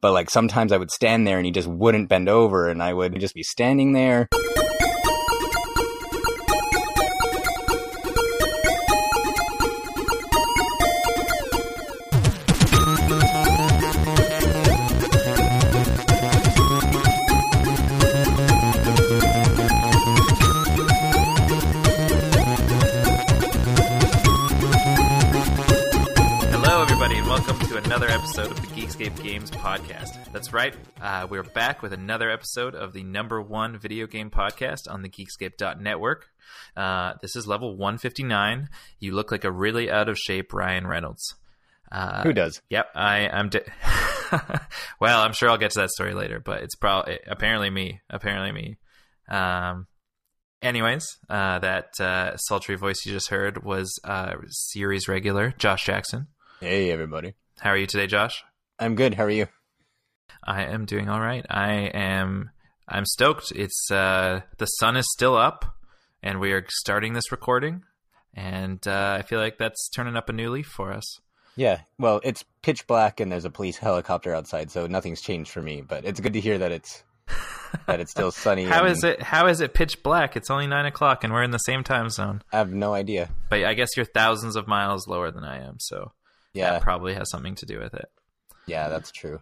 But like sometimes I would stand there and he just wouldn't bend over and I would just be standing there. Another episode of the Geekscape Games podcast. That's right, uh, we're back with another episode of the number one video game podcast on the Geekscape.network. Uh, this is level 159. You look like a really out of shape Ryan Reynolds. Uh, Who does? Yep, I, I'm. De- well, I'm sure I'll get to that story later, but it's probably apparently me. Apparently me. Um, anyways, uh, that uh, sultry voice you just heard was uh, series regular Josh Jackson. Hey everybody. How are you today, Josh? I'm good. How are you? I am doing all right. I am. I'm stoked. It's uh, the sun is still up, and we are starting this recording, and uh, I feel like that's turning up a new leaf for us. Yeah. Well, it's pitch black and there's a police helicopter outside, so nothing's changed for me. But it's good to hear that it's that it's still sunny. How and is it? How is it pitch black? It's only nine o'clock, and we're in the same time zone. I have no idea. But I guess you're thousands of miles lower than I am, so Yeah. that probably has something to do with it. yeah, that's true.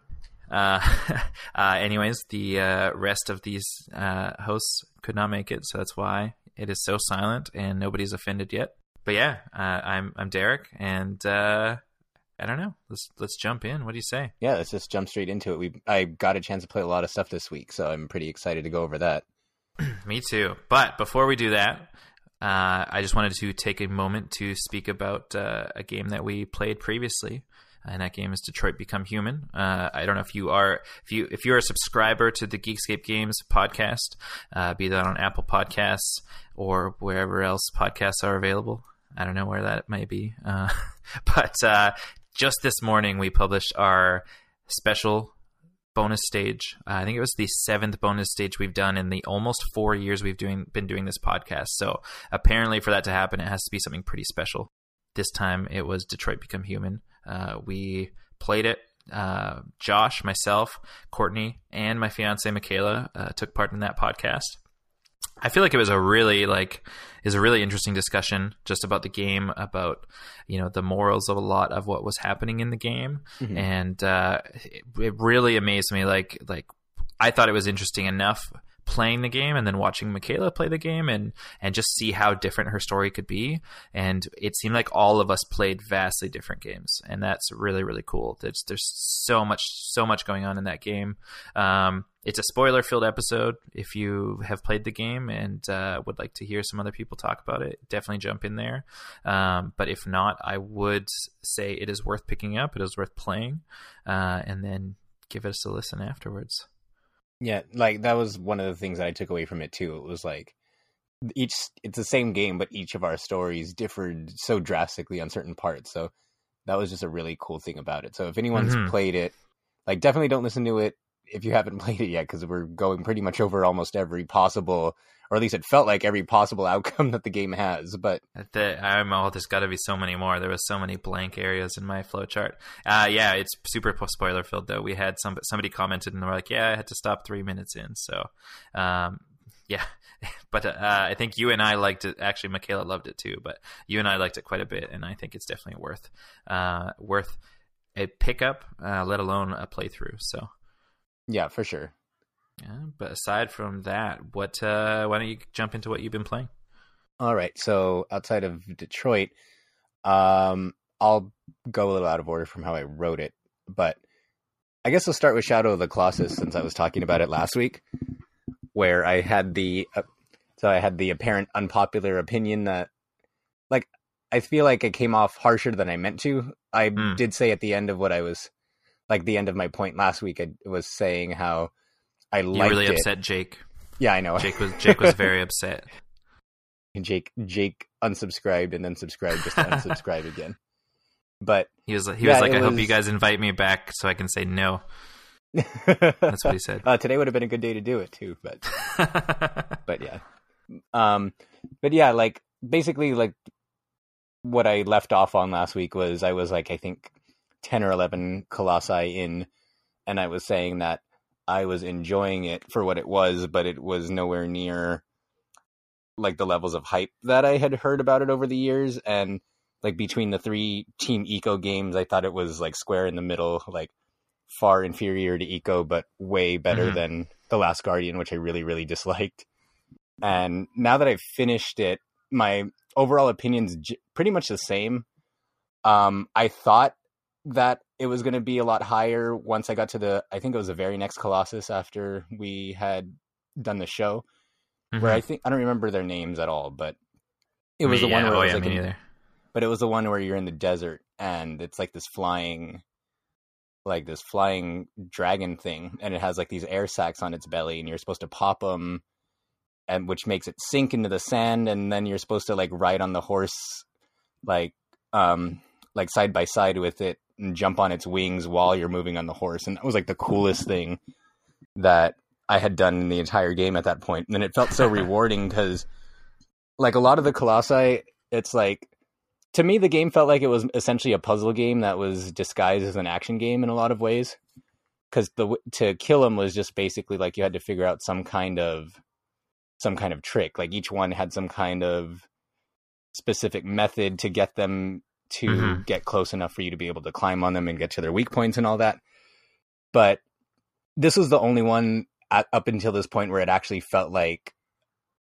Uh, uh, anyways, the uh, rest of these uh, hosts could not make it, so that's why it is so silent and nobody's offended yet. But yeah, uh, I'm I'm Derek, and uh, I don't know. Let's let's jump in. What do you say? Yeah, let's just jump straight into it. We I got a chance to play a lot of stuff this week, so I'm pretty excited to go over that. Me too. But before we do that, uh, I just wanted to take a moment to speak about uh, a game that we played previously, and that game is Detroit Become Human. Uh, I don't know if you are if you if you're a subscriber to the Geekscape Games podcast, uh, be that on Apple Podcasts or wherever else podcasts are available. I don't know where that may be, uh, but uh, just this morning we published our special bonus stage. Uh, I think it was the seventh bonus stage we've done in the almost four years we've doing been doing this podcast. So apparently, for that to happen, it has to be something pretty special. This time, it was Detroit Become Human. Uh, we played it. Uh, Josh, myself, Courtney, and my fiance Michaela uh, took part in that podcast. I feel like it was a really like is a really interesting discussion just about the game, about you know the morals of a lot of what was happening in the game, Mhm. and uh, it, it really amazed me. Like like I thought it was interesting enough playing the game and then watching Michaela play the game and and just see how different her story could be. And it seemed like all of us played vastly different games, and that's really really cool. There's there's so much so much going on in that game. Um, it's a spoiler filled episode. If you have played the game and uh, would like to hear some other people talk about it, definitely jump in there. Um, but if not, I would say it is worth picking up. It is worth playing, uh, and then give us a listen afterwards. Yeah, like that was one of the things that I took away from it too. It was like each it's the same game, but each of our stories differed so drastically on certain parts. So that was just a really cool thing about it. So if anyone's Mhm. played it, like definitely don't listen to it if you haven't played it yet, because we're going pretty much over almost every possible, or at least it felt like every possible outcome that the game has. But The, I'm oh, there's got to be so many more. There was so many blank areas in my flowchart. Uh, yeah, it's super spoiler filled though. We had some somebody commented and they were like, "Yeah, I had to stop three minutes in." So, um, yeah, but uh, I think you and I liked it. Actually, Michaela loved it too, but you and I liked it quite a bit, and I think it's definitely worth uh, worth a pickup, uh, let alone a playthrough. So, yeah, for sure. yeah. But aside from that, what? Uh, why don't you jump into what you've been playing? All right. So outside of Detroit, um, I'll go a little out of order from how I wrote it, but I guess I'll start with Shadow of the Colossus since I was talking about it last week, where I had the uh, so I had the apparent unpopular opinion that, like, I feel like it came off harsher than I meant to. I Hmm. did say at the end of what I was, like, the end of my point last week, I was saying how I You liked really it. upset Jake. Yeah, I know. Jake was Jake was very upset. Jake Jake unsubscribed and then subscribed just to unsubscribe again. But He was he Yeah, was like, I hope you guys invite me back so I can say no. That's what he said. uh, today would have been a good day to do it too. But but yeah, um, but yeah, like basically like what I left off on last week was I was like I think ten or eleven colossi in and I was saying that I was enjoying it for what it was, but it was nowhere near like the levels of hype that I had heard about it over the years. And like between the three Team Ico games, I thought it was like square in the middle, like far inferior to Ico but way better Mhm. than The Last Guardian, which I really, really disliked. And now that I've finished it, my overall opinion's j- pretty much the same. Um, I thought that it was going to be a lot higher once I got to the, I think it was the very next Colossus after we had done the show, where I Mhm. think, I don't remember their names at all, but it was Me- the one yeah, where oh, it was yeah, like, neither. but it was the one where you're in the desert and it's like this flying like this flying dragon thing and it has like these air sacs on its belly and you're supposed to pop them and which makes it sink into the sand and then you're supposed to like ride on the horse like um like side by side with it and jump on its wings while you're moving on the horse. And that was like the coolest thing that I had done in the entire game at that point. And it felt so rewarding cuz like a lot of the colossi it's like to me the game felt like it was essentially a puzzle game that was disguised as an action game in a lot of ways. Because the to kill them was just basically like you had to figure out some kind of some kind of trick. Like each one had some kind of specific method to get them to Mhm. get close enough for you to be able to climb on them and get to their weak points and all that but this was the only one at, up until this point where it actually felt like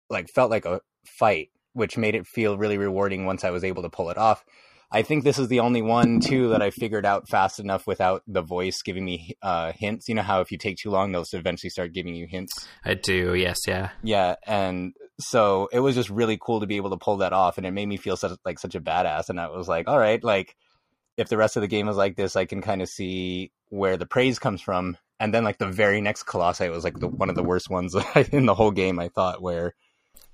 like felt like a fight which made it feel really rewarding once I was able to pull it off. I think this is the only one too that I figured out fast enough without the voice giving me uh, hints. You know how if you take too long, they'll eventually start giving you hints. I do. Yes. Yeah. Yeah, and so it was just really cool to be able to pull that off, and it made me feel such like such a badass. And I was like, all right, like if the rest of the game is like this, I can kind of see where the praise comes from. And then like the very next Colossi was like the one of the worst ones in the whole game. I thought where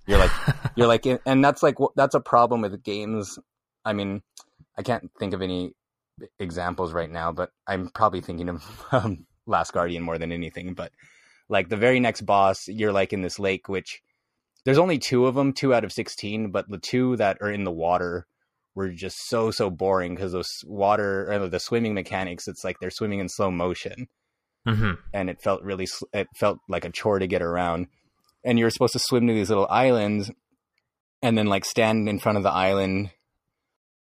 you're like you're like and that's like that's a problem with games i mean i can't think of any examples right now but i'm probably thinking of um, last guardian more than anything but like the very next boss you're like in this lake which there's only two of them two out of 16 but the two that are in the water were just so so boring because those water or the swimming mechanics it's like they're swimming in slow motion. Hmm and it felt really it felt like a chore to get around. And you're supposed to swim to these little islands and then like stand in front of the island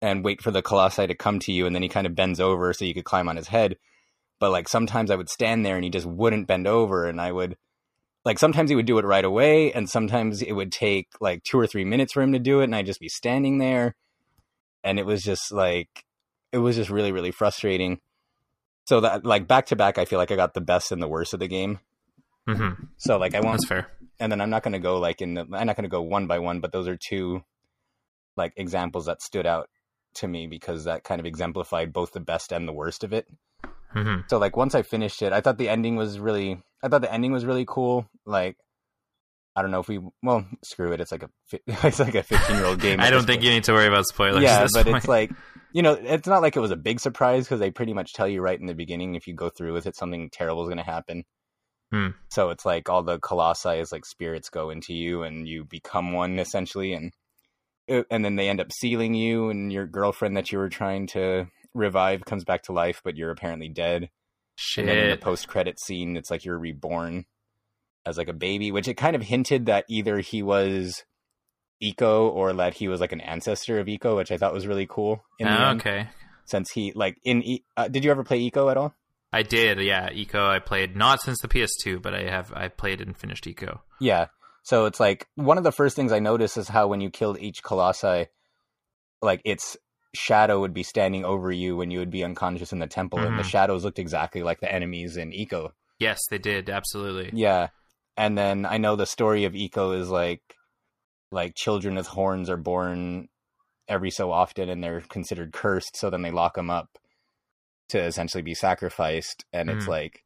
and wait for the colossi to come to you and then he kind of bends over so you could climb on his head. But like sometimes i would stand there and he just wouldn't bend over and i would like sometimes he would do it right away and sometimes it would take like two or three minutes for him to do it and i'd just be standing there. And it was just like it was just really really frustrating. So that like back to back i feel like i got the best and the worst of the game. Hmm so like i won't That's fair. and then i'm not going to go like in the, i'm not going to go one by one but those are two like examples that stood out to me because that kind of exemplified both the best and the worst of it hmm so like once i finished it i thought the ending was really i thought the ending was really cool like i don't know if we well screw it it's like a it's like a 15 year old game I don't think point. you need to worry about spoilers. yeah but point. it's like you know it's not like it was a big surprise because they pretty much tell you right in the beginning if you go through with it something terrible is going to happen Hmm. so it's like all the colossi is like spirits go into you and you become one essentially and and then they end up sealing you and your girlfriend that you were trying to revive comes back to life but you're apparently dead Shit. and in the post credit scene it's like you're reborn as like a baby which it kind of hinted that either he was Ico or that he was like an ancestor of Ico which i thought was really cool in the Oh, end okay. since he like in e- uh, did you ever play Ico at all I did. Yeah. Ico. I played not since the PS2, but I have. I played and finished Ico. yeah so it's like one of the first things i noticed is how when you killed each colossi like its shadow would be standing over you when you would be unconscious in the temple and the Mhm. shadows looked exactly like the enemies in Ico Yes, they did. Absolutely. Yeah. And then I know the story of Ico is like like children with horns are born every so often and they're considered cursed so then they lock them up to essentially be sacrificed and it's Mm. like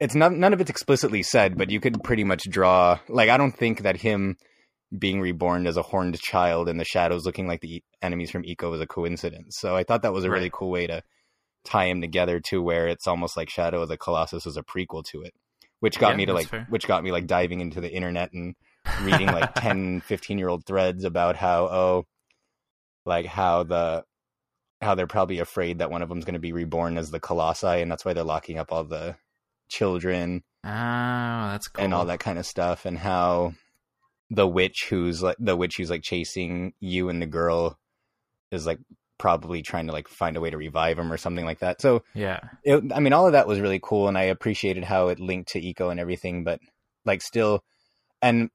it's not none of it's explicitly said but you could pretty much draw like I don't think that him being reborn as a horned child in the shadows looking like the enemies from Ico was a coincidence. So I thought that was a really cool way to tie him together to where it's almost like Shadow of the Colossus is a prequel to it, which got Yeah, me to like, fair. which got me like diving into the internet and reading like 10, 15 year old threads about how, oh, like how the, how they're probably afraid that one of them's going to be reborn as the Colossi and that's why they're locking up all the, children Oh, that's cool. and all that kind of stuff and how the witch who's like the witch who's like chasing you and the girl is like probably trying to like find a way to revive him or something like that. So Yeah. it, I mean, all of that was really cool, and I appreciated how it linked to Ico and everything. But like, still, and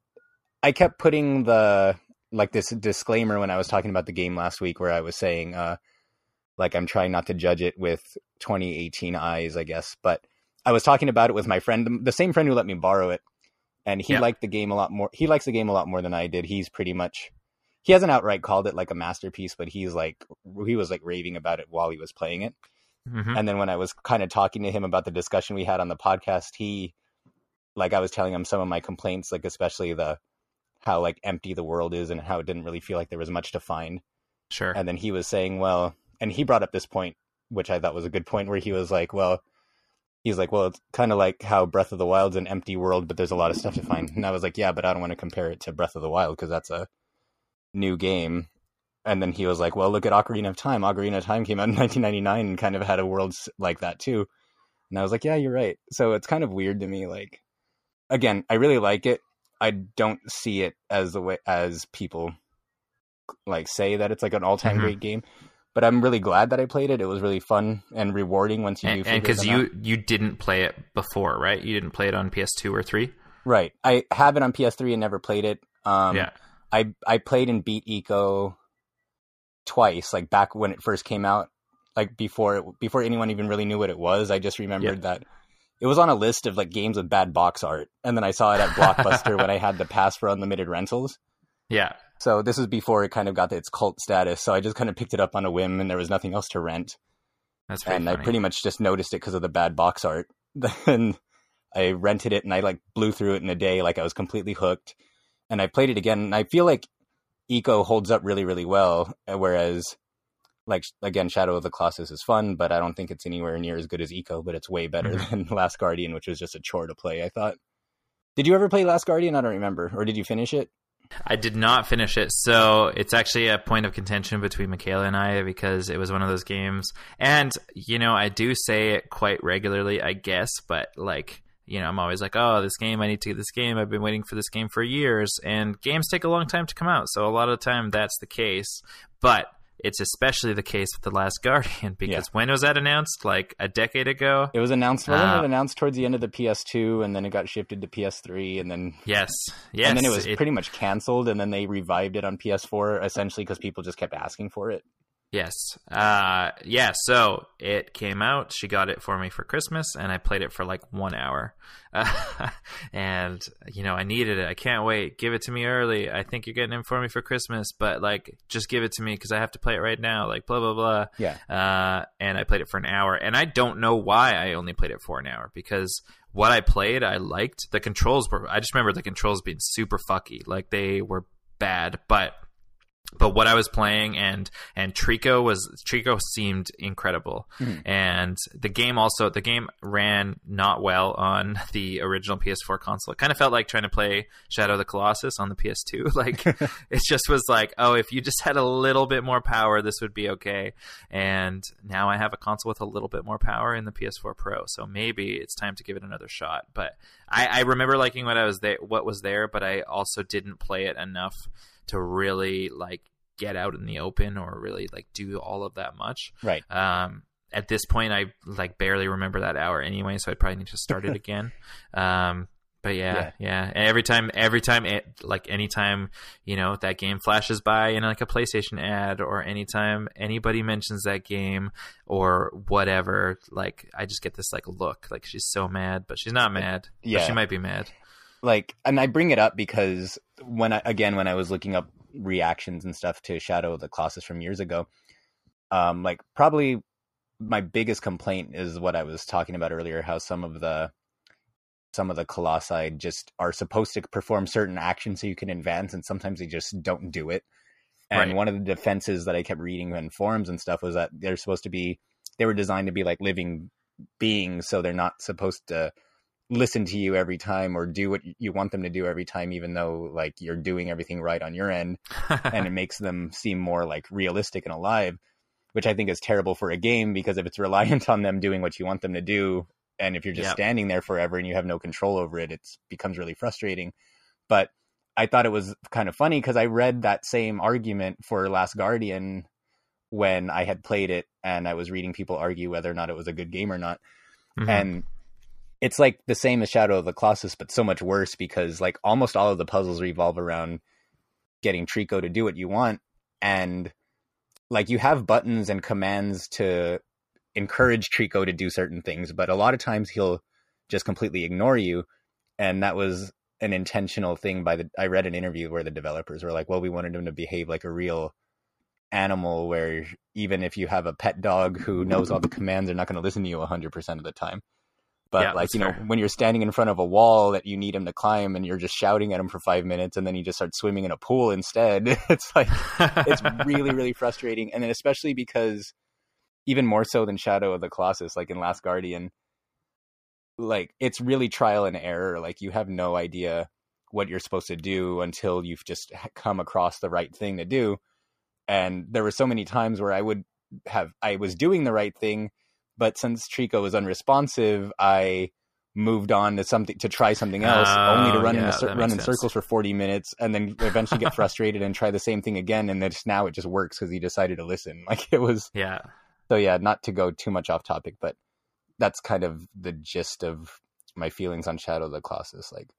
I kept putting the like this disclaimer when I was talking about the game last week, where I was saying, uh, like, I'm trying not to judge it with 2018 eyes, I guess. But I was talking about it with my friend, the same friend who let me borrow it, and he Yeah. liked the game a lot more. He likes the game a lot more than I did. He's pretty much. He hasn't outright called it like a masterpiece, but he's like he was like raving about it while he was playing it. hmm And then when I was kind of talking to him about the discussion we had on the podcast, he like I was telling him some of my complaints, like especially the how like empty the world is and how it didn't really feel like there was much to find. Sure. And then he was saying, well, and he brought up this point, which I thought was a good point, where he was like, well, he's like, well, it's kind of like how Breath of the Wild's an empty world, but there's a lot of stuff to find. And I was like, yeah, but I don't want to compare it to Breath of the Wild because that's a new game. And then he was like, well, look at Ocarina of Time. Ocarina of Time came out in 1999 and kind of had a world like that too. And I was like, yeah, you're right. So it's kind of weird to me. Like, again, I really like it. I don't see it as the way as people like say that it's like an all time Mhm. great game. But I'm really glad that I played it. It was really fun and rewarding once you do. and because them out. you you didn't play it before, right? You didn't play it on PS2 or three. right, I have it on PS3 and never played it. Um, yeah. I I played and beat Ico twice, like back when it first came out, like before it, before anyone even really knew what it was. I just remembered that it was on a list of like games with bad box art, and then I saw it at Blockbuster when I had the pass for unlimited rentals. Yeah. So this was before it kind of got its cult status. So I just kind of picked it up on a whim, and there was nothing else to rent, That's and funny. I pretty much just noticed it because of the bad box art. Then I rented it, and I like blew through it in a day, like I was completely hooked. And I played it again, and I feel like Ico holds up really, really well. uh, Whereas, like again, Shadow of the Colossus is fun, but I don't think it's anywhere near as good as Ico. But it's way better Mhm. than Last Guardian, which was just a chore to play. I thought. Did you ever play Last Guardian? I don't remember, or did you finish it? I did not finish it, so it's actually a point of contention between Michaela and I because it was one of those games. And you know, I do say it quite regularly, I guess, but like, you know, I'm always like, "Oh, this game, I need to get this game. I've been waiting for this game for years." And games take a long time to come out, so a lot of the time that's the case. But it's especially the case with The Last Guardian because when was that announced? Like a decade ago? It was announced. Wasn't Uh, it announced towards the end of the PS2, and then it got shifted to PS3, and then Yes. Yes. and then it was it- pretty much canceled, and then they revived it on PS4 essentially because people just kept asking for it. Yes. Uh, yeah. So it came out. She got it for me for Christmas, and I played it for like one hour. Uh, and you know, I needed it. I can't wait. Give it to me early. I think you're getting it for me for Christmas, but like, just give it to me because I have to play it right now. Like, blah blah blah. Yeah. Uh, and I played it for an hour, and I don't know why I only played it for an hour because what I played, I liked. The controls were. I just remember the controls being super fucky. Like they were bad, but but what I was playing and and Trico was Trico seemed incredible, Mhm. and the game also the game ran not well on the original PS4 console. It kind of felt like trying to play Shadow of the Colossus on the PS2. Like it just was like, oh, if you just had a little bit more power, this would be okay. And now I have a console with a little bit more power in the PS4 Pro, so maybe it's time to give it another shot. But I, I remember liking what I was there, what was there, but I also didn't play it enough to really like get out in the open or really like do all of that much. Right. Um, at this point, I like barely remember that hour anyway, so I'd probably need to start it again. Um, but yeah, Yeah. yeah, And every time, every time, it, like anytime, you know, that game flashes by in like a PlayStation ad, or anytime anybody mentions that game or whatever, like I just get this like look, like she's so mad, but she's not mad. but Yeah. she might be mad. Like and i bring it up because when i again when i was looking up reactions and stuff to shadow of the colossus from years ago um like probably my biggest complaint is what i was talking about earlier how some of the some of the colossi just are supposed to perform certain actions so you can advance and sometimes they just don't do it and Right. one of the defenses that i kept reading in forums and stuff was that they're supposed to be they were designed to be like living beings so they're not supposed to listen to you every time or do what you want them to do every time even though like you're doing everything right on your end and it makes them seem more like realistic and alive which i think is terrible for a game because if it's reliant on them doing what you want them to do and if you're just Yep. standing there forever and you have no control over it, it becomes really frustrating. But I thought it was kind of funny because I read that same argument for Last Guardian when I had played it, and I was reading people argue whether or not it was a good game or not Mhm. and it's like the same as Shadow of the Colossus, but so much worse because like almost all of the puzzles revolve around getting Trico to do what you want, and like you have buttons and commands to encourage Trico to do certain things, but a lot of times he'll just completely ignore you, and that was an intentional thing by the I read an interview where the developers were like, well, we wanted him to behave like a real animal where even if you have a pet dog who knows all the commands, they're not going to listen to you 100% of the time. But Yeah, like, you know, fair. when you're standing in front of a wall that you need him to climb and you're just shouting at him for five minutes and then he just starts swimming in a pool instead, it's like, it's really, really frustrating. And then especially because even more so than Shadow of the Colossus, like in Last Guardian, like it's really trial and error. Like you have no idea what you're supposed to do until you've just come across the right thing to do. And there were so many times where I would have I was doing the right thing, but since Trico was unresponsive, I moved on to something to try something else, only to Oh, run in a run in sense. circles for 40 minutes, and then eventually get frustrated and try the same thing again. And then just now it just works because he decided to listen. Like it was yeah. so yeah, not to go too much off topic, but that's kind of the gist of my feelings on Shadow of the Colossus. Like,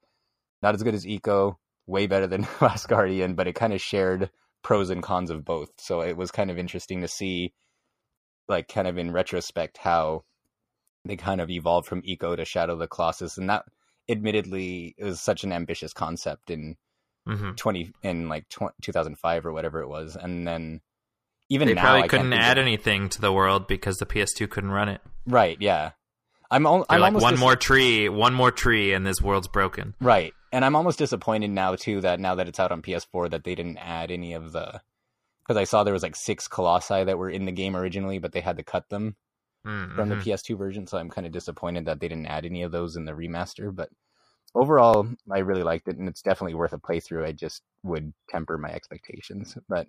not as good as Ico, way better than Last Guardian, but it kind of shared pros and cons of both. So it was kind of interesting to see, like, kind of in retrospect, how they kind of evolved from Ico to Shadow of the Colossus, and that admittedly is such an ambitious concept in hmm 20 in like tw- 2005 or whatever it was, and then. Even They now, probably I couldn't add of- anything to the world because the PS2 couldn't run it. Right, yeah. I'm, al- I'm like one dis- more tree, one more tree, and this world's broken. right, and I'm almost disappointed now too that now that it's out on PS4 that they didn't add any of the because I saw there was like six colossi that were in the game originally, but they had to cut them Mhm. from the PS2 version, so I'm kind of disappointed that they didn't add any of those in the remaster. But overall, I really liked it, and it's definitely worth a playthrough. I just would temper my expectations, but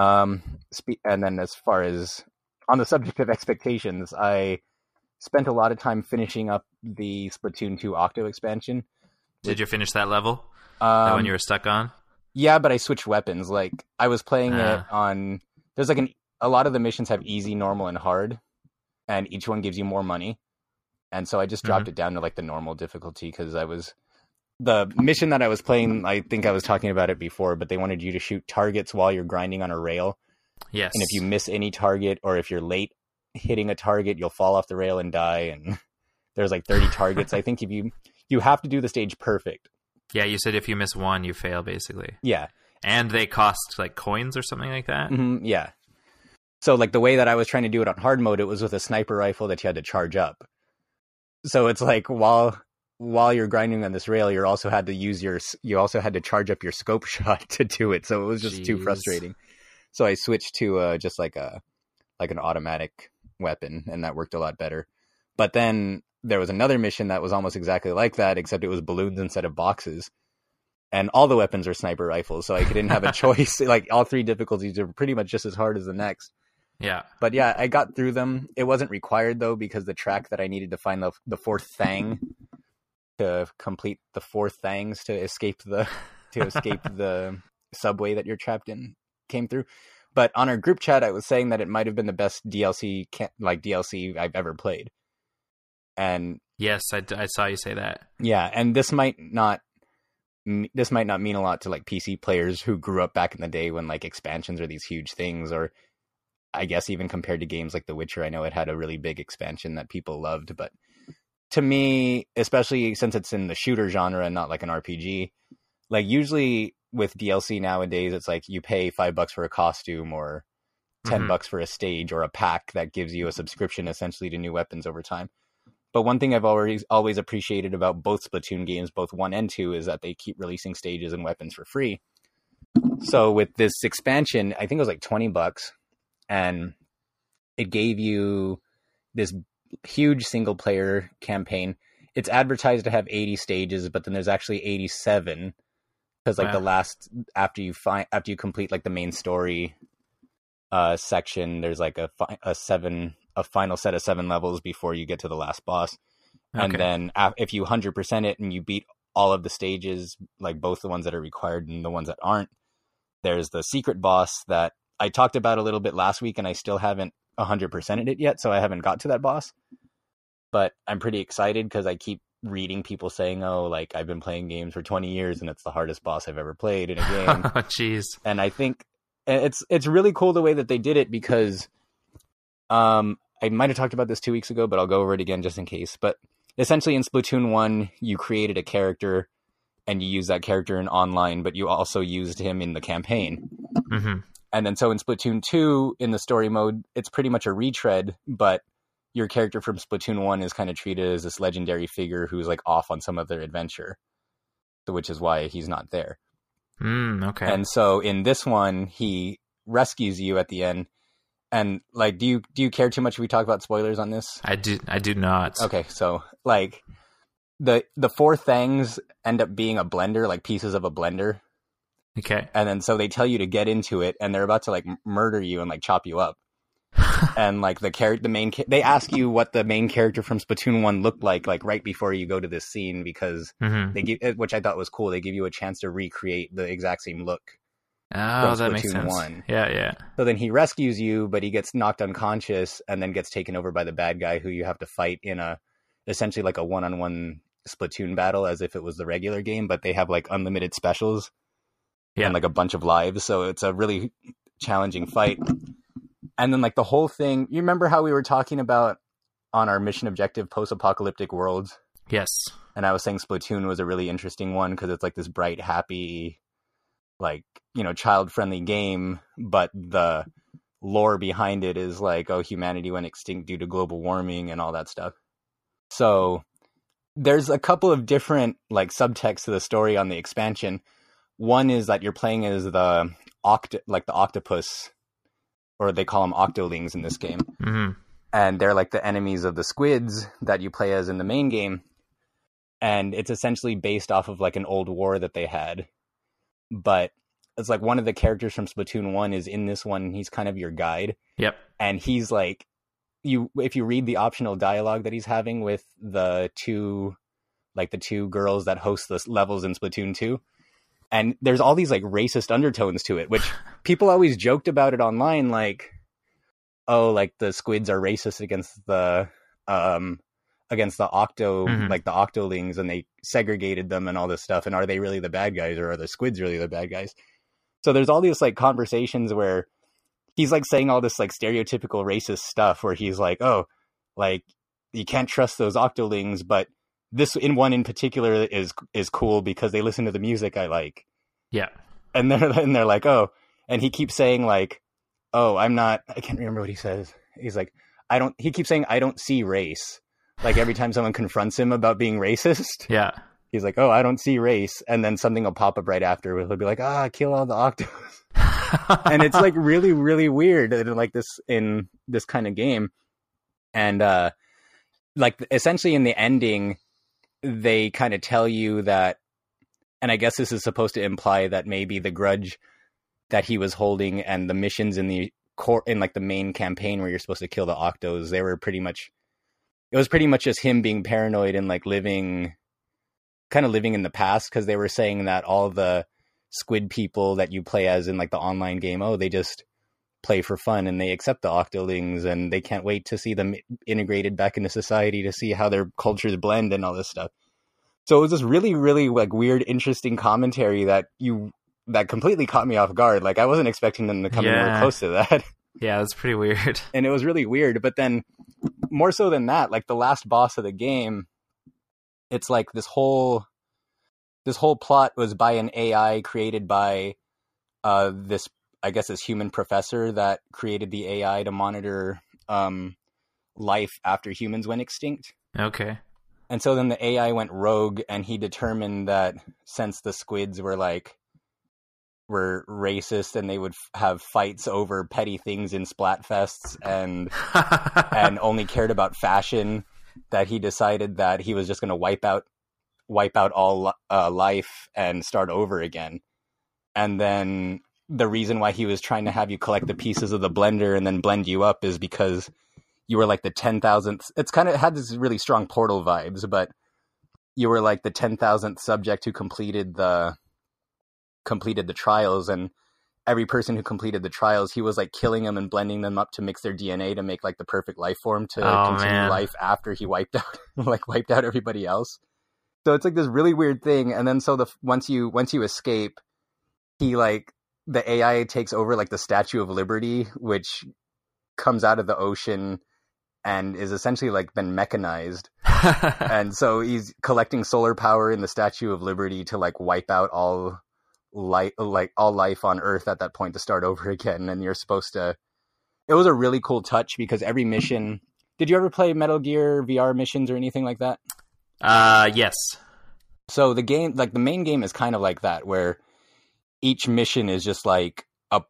um, spe- and then as far as on the subject of expectations, I spent a lot of time finishing up the Splatoon 2 Octo expansion. Did you finish that level? that Um, one you were stuck on? Yeah, but I switched weapons. Like I was playing it Ah. on. There's like an a lot of the missions have easy, normal, and hard, and each one gives you more money. And so I just dropped it down to like the normal difficulty because I was the mission that I was playing. I think I was talking about it before, but they wanted you to shoot targets while you're grinding on a rail, Yes. and if you miss any target or if you're late hitting a target, you'll fall off the rail and die. And there's like 30 targets. I think if you you have to do the stage perfect. Yeah, you said if you miss one, you fail basically, Yeah, and they cost like coins or something like that. hmm yeah. So like the way that I was trying to do it on hard mode, it was with a sniper rifle that you had to charge up. So it's like while while you're grinding on this rail, you also had to use your you also had to charge up your scope shot to do it. So it was just too frustrating. So I switched to uh, just like a like an automatic weapon, and that worked a lot better. But then there was another mission that was almost exactly like that, except it was balloons instead of boxes. And all the weapons are sniper rifles, so I didn't have a choice. like all three difficulties are pretty much just as hard as the next. Yeah. But yeah, I got through them. It wasn't required though because the track that I needed to find the the fourth thing to complete the four things to escape the to escape the subway that you're trapped in came through. But on our group chat, I was saying that it might have been the best DLC like DLC I've ever played. And Yes, I, I saw you say that. yeah, and this might not this might not mean a lot to like PC players who grew up back in the day when like expansions are these huge things or I guess even compared to games like The Witcher, I know it had a really big expansion that people loved, but to me, especially since it's in the shooter genre and not like an RPG, like usually with DLC nowadays it's like you pay 5 bucks for a costume or 10 Mhm. bucks for a stage or a pack that gives you a subscription essentially to new weapons over time. But one thing I've always always appreciated about both Splatoon games, both one and two, is that they keep releasing stages and weapons for free. So with this expansion, I think it was like twenty bucks, and it gave you this huge single player campaign. It's advertised to have eighty stages, but then there's actually eighty seven because like Wow. the last after you find after you complete like the main story uh section, there's like a a seven a final set of seven levels before you get to the last boss. And then if you 100% it and you beat all of the stages, like both the ones that are required and the ones that aren't, there's the secret boss that I talked about a little bit last week and I still haven't 100%ed it yet, so I haven't got to that boss. But I'm pretty excited because I keep reading people saying, oh, like I've been playing games for 20 years and it's the hardest boss I've ever played in a game Oh, jeez. and I think it's it's really cool the way that they did it because um I might have talked about this two weeks ago, but I'll go over it again just in case. But essentially in Splatoon one, you created a character and you use that character in online, but you also used him in the campaign. hmm And then so in Splatoon 2, in the story mode, it's pretty much a retread, but your character from Splatoon 1 is kind of treated as this legendary figure who's like off on some other adventure. Which is why he's not there. Mm, okay. And so in this one, he rescues you at the end. And like, do you do you care too much if we talk about spoilers on this? I do. I do not. Okay, so like the the four things end up being a blender, like pieces of a blender, Okay. and then so they tell you to get into it, and they're about to like murder you and like chop you up. and like the character, the main, they ask you what the main character from Splatoon one looked like, like right before you go to this scene, because hmm they give, eh, which I thought was cool. They give you a chance to recreate the exact same look. Oh, that makes Splatoon sense. 1. Yeah, yeah. So then he rescues you, but he gets knocked unconscious and then gets taken over by the bad guy who you have to fight in a essentially like a one on one Splatoon battle as if it was the regular game, but they have like unlimited specials Yeah. and like a bunch of lives. So it's a really challenging fight. And then like the whole thing, you remember how we were talking about on our mission objective post apocalyptic worlds? Yes. And I was saying Splatoon was a really interesting one because it's like this bright, happy, like, you know, child friendly game, but the lore behind it is like, oh, humanity went extinct due to global warming and all that stuff. So there's a couple of different like subtexts to the story on the expansion. One is that you're playing as the oct like the octopus, or they call them octolings in this game hmm and they're like the enemies of the squids that you play as in the main game and it's essentially based off of like an old war that they had but it's like one of the characters from splatoon 1 is in this one he's kind of your guide Yep. and he's like you if you read the optional dialogue that he's having with the two like the two girls that host the levels in splatoon 2 and there's all these like racist undertones to it which people always joked about it online like oh like the squids are racist against the um against the octo Mhm. like the octolings and they segregated them and all this stuff and are they really the bad guys or are the squids really the bad guys so there's all these like conversations where he's like saying all this like stereotypical racist stuff where he's like oh like you can't trust those octolings but this in one in particular is is cool because they listen to the music i like Yeah. and they're and they're like, oh, and he keeps saying like, oh, I'm not. I can't remember what he says. He's like, I don't. He keeps saying, I don't see race. Like every time someone confronts him about being racist, Yeah. he's like, oh, I don't see race, and then something will pop up right after. Where he'll be like, ah, kill all the octos, and it's like really, really weird, and, like this in this kind of game, and uh, like essentially in the ending, they kind of tell you that and I guess this is supposed to imply that maybe the grudge that he was holding and the missions in the core in like the main campaign where you're supposed to kill the octos, they were pretty much it was pretty much just him being paranoid and like living kind of living in the past because they were saying that all the squid people that you play as in like the online game, oh, they just play for fun and they accept the octolings and they can't wait to see them integrated back into society to see how their cultures blend and all this stuff. So it was this really, really like weird, interesting commentary that you that completely caught me off guard. Like I wasn't expecting them to come anywhere Yeah. close to that, yeah, it was pretty weird. and it was really weird. But then, more so than that, like the last boss of the game, it's like this whole this whole plot was by an AI created by uh this I guess this human professor that created the AI to monitor um life after humans went extinct. Okay. And so then the AI went rogue and he determined that since the squids were like were racist and they would f- have fights over petty things in splatfests and and only cared about fashion that he decided that he was just going to wipe out wipe out all uh, life and start over again. And then the reason why he was trying to have you collect the pieces of the blender and then blend you up is because you were like the 10,000th. It's kind of had this really strong portal vibes, but you were like the 10,000th subject who completed the completed the trials and every person who completed the trials, he was like killing them and blending them up to mix their DNA to make like the perfect life form to Oh, continue man. life after he wiped out like wiped out everybody else. So it's like this really weird thing, and then so the once you once you escape, he like the AI takes over like the Statue of Liberty, which comes out of the ocean and is essentially like been mechanized and so he's collecting solar power in the Statue of Liberty to like wipe out all light, like all life on Earth at that point to start over again. And you're supposed to. It was a really cool touch because every mission. Did you ever play Metal Gear VR missions or anything like that? uh, yes. So the game, like the main game, is kind of like that, where each mission is just like a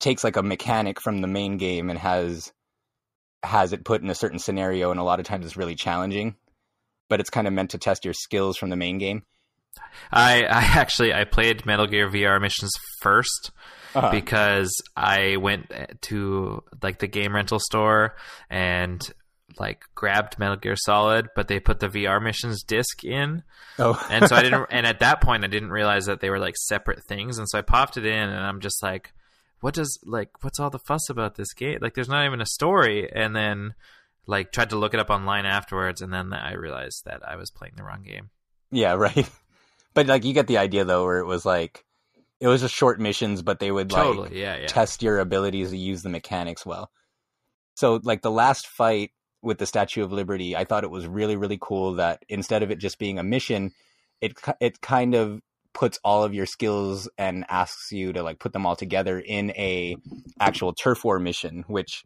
takes like a mechanic from the main game and has has it put in a certain scenario, and a lot of times it's really challenging. But it's kind of meant to test your skills from the main game. I, I actually I played Metal Gear VR missions first Uh-huh. because I went to like the game rental store and like grabbed Metal Gear Solid, but they put the VR missions disc in, oh, and so I didn't. and at that point, I didn't realize that they were like separate things, and so I popped it in, and I'm just like, what does like what's all the fuss about this game? Like, there's not even a story, and then like tried to look it up online afterwards, and then I realized that I was playing the wrong game. yeah, right. But like you get the idea though, where it was like it was just short missions, but they would like yeah, yeah. test your abilities to use the mechanics well. So, like the last fight with the Statue of Liberty, I thought it was really, really cool that instead of it just being a mission, it it kind of puts all of your skills and asks you to like put them all together in a actual turf war mission. Which,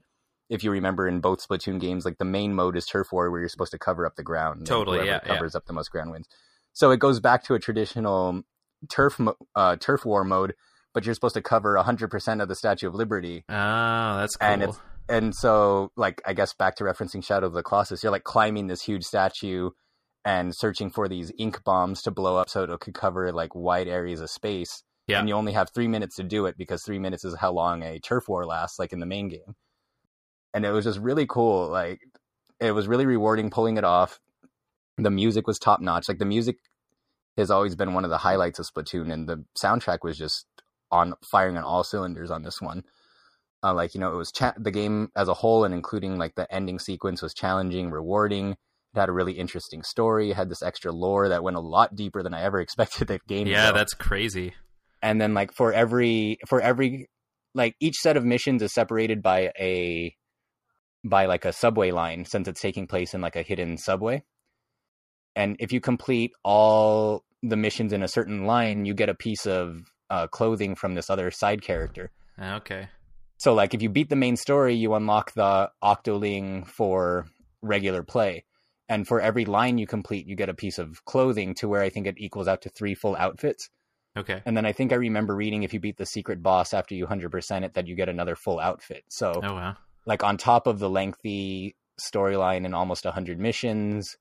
if you remember, in both Splatoon games, like the main mode is turf war, where you're supposed to cover up the ground. Totally, yeah, yeah. covers up the most ground wins. So it goes back to a traditional turf uh, turf war mode, but you're supposed to cover 100% of the Statue of Liberty. Oh, that's cool. And it's- And so, like, I guess back to referencing Shadow of the Colossus, you're like climbing this huge statue and searching for these ink bombs to blow up so it could cover like wide areas of space. Yeah. And you only have three minutes to do it because three minutes is how long a turf war lasts, like in the main game. And it was just really cool. Like, it was really rewarding pulling it off. The music was top notch. Like, the music has always been one of the highlights of Splatoon, and the soundtrack was just on firing on all cylinders on this one. Uh, like you know, it was cha- the game as a whole, and including like the ending sequence was challenging, rewarding. It had a really interesting story. It had this extra lore that went a lot deeper than I ever expected that game. yeah, that's crazy. and then like for every for every like each set of missions is separated by a by like a subway line since it's taking place in like a hidden subway and if you complete all the missions in a certain line you get a piece of uh, clothing from this other side character Okay. so like if you beat the main story you unlock the octoling for regular play and for every line you complete you get a piece of clothing to where i think it equals out to three full outfits Okay. and then I think I remember reading if you beat the secret boss after you 100% it, that you get another full outfit. So, Oh wow. like, on top of the lengthy storyline and almost 100 missions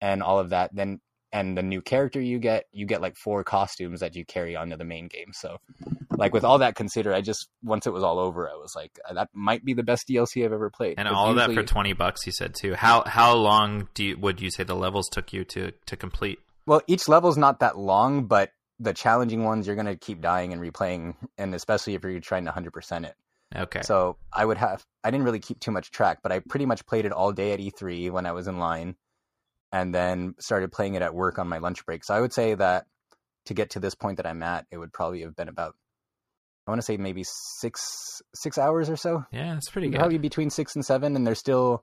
and all of that, then, and the new character you get, you get like four costumes that you carry onto the main game. So, like, with all that considered, I just, once it was all over, I was like, that might be the best DLC I've ever played. And all of that for twenty bucks, you said too. How how long do you, would you say the levels took you to to complete? Well, each level's not that long, but the challenging ones, you're going to keep dying and replaying, and especially if you're trying to 100% it. Okay. So I would have I didn't really keep too much track, but I pretty much played it all day at E3 when I was in line and then started playing it at work on my lunch break. So I would say that to get to this point that I'm at, it would probably have been about I want to say maybe 6 6 hours or so. yeah, it's pretty good. Probably between 6 and 7 and there's still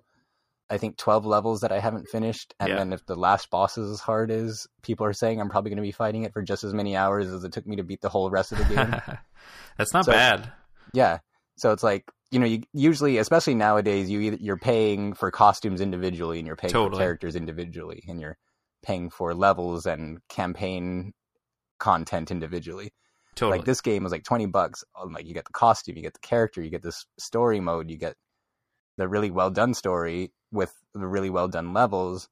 I think 12 levels that I haven't finished and Yeah. then if the last boss is as hard as people are saying, I'm probably going to be fighting it for just as many hours as it took me to beat the whole rest of the game. that's not So- bad. Yeah. So it's like you know, you usually, especially nowadays, you either, you're paying for costumes individually, and you're paying Totally. for characters individually, and you're paying for levels and campaign content individually. Totally. Like this game was like twenty bucks. um, Like you get the costume, you get the character, you get this story mode, you get the really well done story with the really well done levels.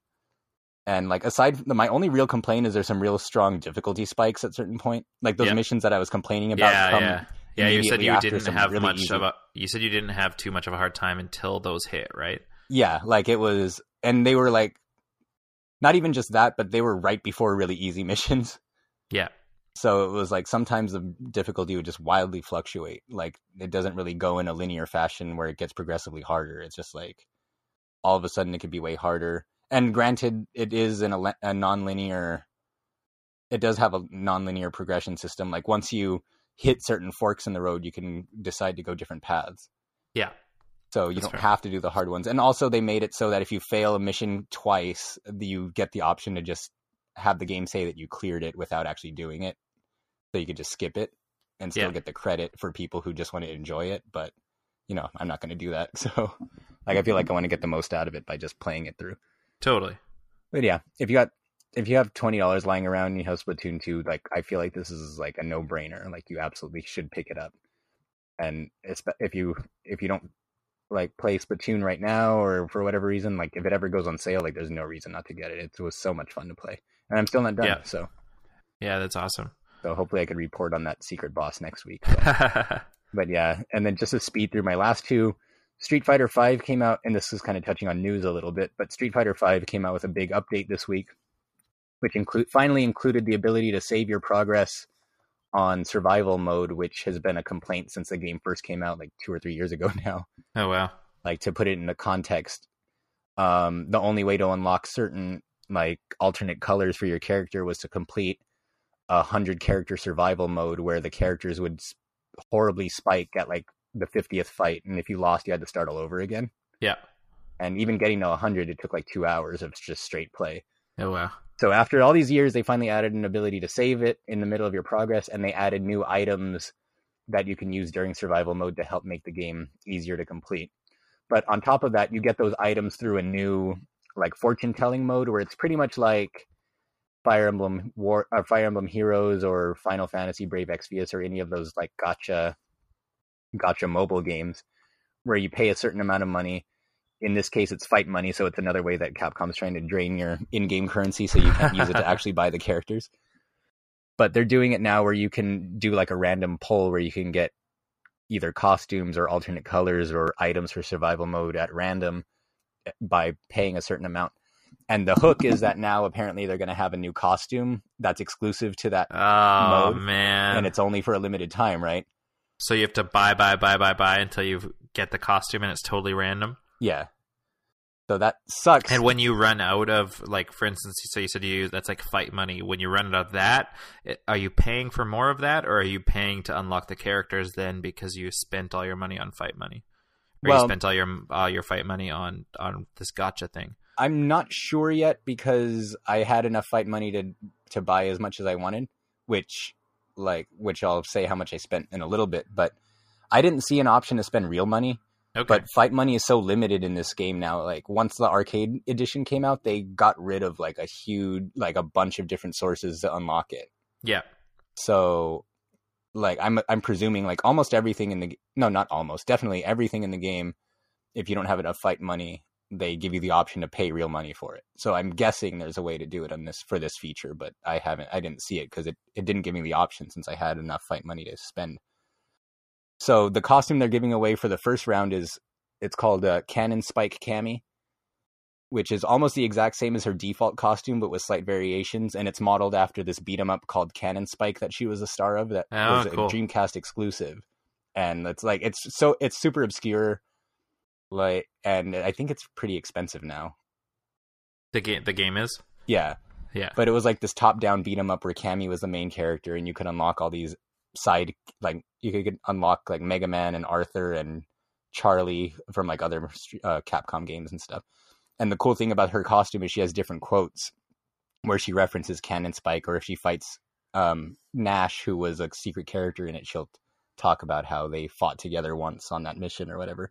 And like aside from my only real complaint is there's some real strong difficulty spikes at certain point. Like those Yep. missions that I was complaining about yeah, come yeah. Yeah, you said you didn't have really much easy- of a. You said you didn't have too much of a hard time until those hit, right? Yeah, like it was, and they were like, not even just that, but they were right before really easy missions. Yeah. So it was like sometimes the difficulty would just wildly fluctuate. Like it doesn't really go in a linear fashion where it gets progressively harder. It's just like all of a sudden it could be way harder. And granted, it is in a, a non-linear. It does have a non-linear progression system. Like once you hit certain forks in the road, you can decide to go different paths. Yeah. So you That's don't fair. have to do the hard ones. And also they made it so that if you fail a mission twice, you get the option to just have the game say that you cleared it without actually doing it. So you could just skip it and still Yeah. get the credit for people who just want to enjoy it. But you know, I'm not going to do that. So like I feel like I want to get the most out of it by just playing it through. Totally. But yeah, if you got if you have twenty dollars lying around and you have Splatoon two, like I feel like this is like a no brainer. Like you absolutely should pick it up. And if you if you don't like play Splatoon right now or for whatever reason, like if it ever goes on sale, like there's no reason not to get it. It was so much fun to play, and I'm still not done. Yeah. So Yeah, that's awesome. so hopefully I could report on that secret boss next week. But, but yeah, and then just to speed through my last two, Street Fighter Five came out, and this is kind of touching on news a little bit, but Street Fighter Five came out with a big update this week, which include finally included the ability to save your progress on survival mode, which has been a complaint since the game first came out, like two or three years ago now. oh wow. Like to put it into context, um, the only way to unlock certain like alternate colors for your character was to complete a hundred character survival mode where the characters would horribly spike at like the 50th fight and if you lost you had to start all over again Yeah. and even getting to 100 it took like two hours of just straight play Oh wow. So after all these years they finally added an ability to save it in the middle of your progress and they added new items that you can use during survival mode to help make the game easier to complete but on top of that you get those items through a new like fortune telling mode where it's pretty much like Fire Emblem War or Fire Emblem Heroes or Final Fantasy Brave Exvius or any of those like gacha gacha mobile games where you pay a certain amount of money. In this case it's fight money, so it's another way that Capcom's trying to drain your in-game currency so you can't use it to actually buy the characters. But they're doing it now where you can do like a random pull where you can get either costumes or alternate colors or items for survival mode at random eh, by paying a certain amount. And the hook is that now apparently they're going to have a new costume that's exclusive to that, Oh Mode, man. and it's only for a limited time, right? so you have to buy, buy, buy, buy, buy until you get the costume, and it's totally random. Yeah. So that sucks. And when you run out of, like, for instance, so you said you that's like fight money. When you run out of that, are you paying for more of that, or are you paying to unlock the characters then because you spent all your money on fight money, or Well- you spent all your all your fight money on on this gacha thing? I'm not sure yet because I had enough fight money to to buy as much as I wanted, which like which I'll say how much I spent in a little bit, but I didn't see an option to spend real money. Okay, But fight money is so limited in this game now. Like once the arcade edition came out, they got rid of like a huge like a bunch of different sources to unlock it. yeah, So like I'm I'm presuming like almost everything in the no not almost definitely everything in the game if you don't have enough fight money they give you the option to pay real money for it. So I'm guessing there's a way to do it on this for this feature, but I haven't I didn't see it cuz it it didn't give me the option since I had enough fight money to spend. So the costume they're giving away for the first round is it's called a Cannon Spike Cammy, which is almost the exact same as her default costume, but with slight variations. And it's modeled after this beat 'em up called Cannon Spike that she was a star of. That Oh, was cool. a Dreamcast exclusive, and it's like it's so it's super obscure, like, and I think it's pretty expensive now. the game the game is Yeah, yeah, but it was like this top down beat 'em up where Cammy was the main character, and you could unlock all these side like you could unlock like Mega Man and Arthur and Charlie from like other uh, Capcom games and stuff. And the cool thing about her costume is she has different quotes where she references Cannon Spike, or if she fights um, Nash, who was a secret character in it, she'll talk about how they fought together once on that mission or whatever.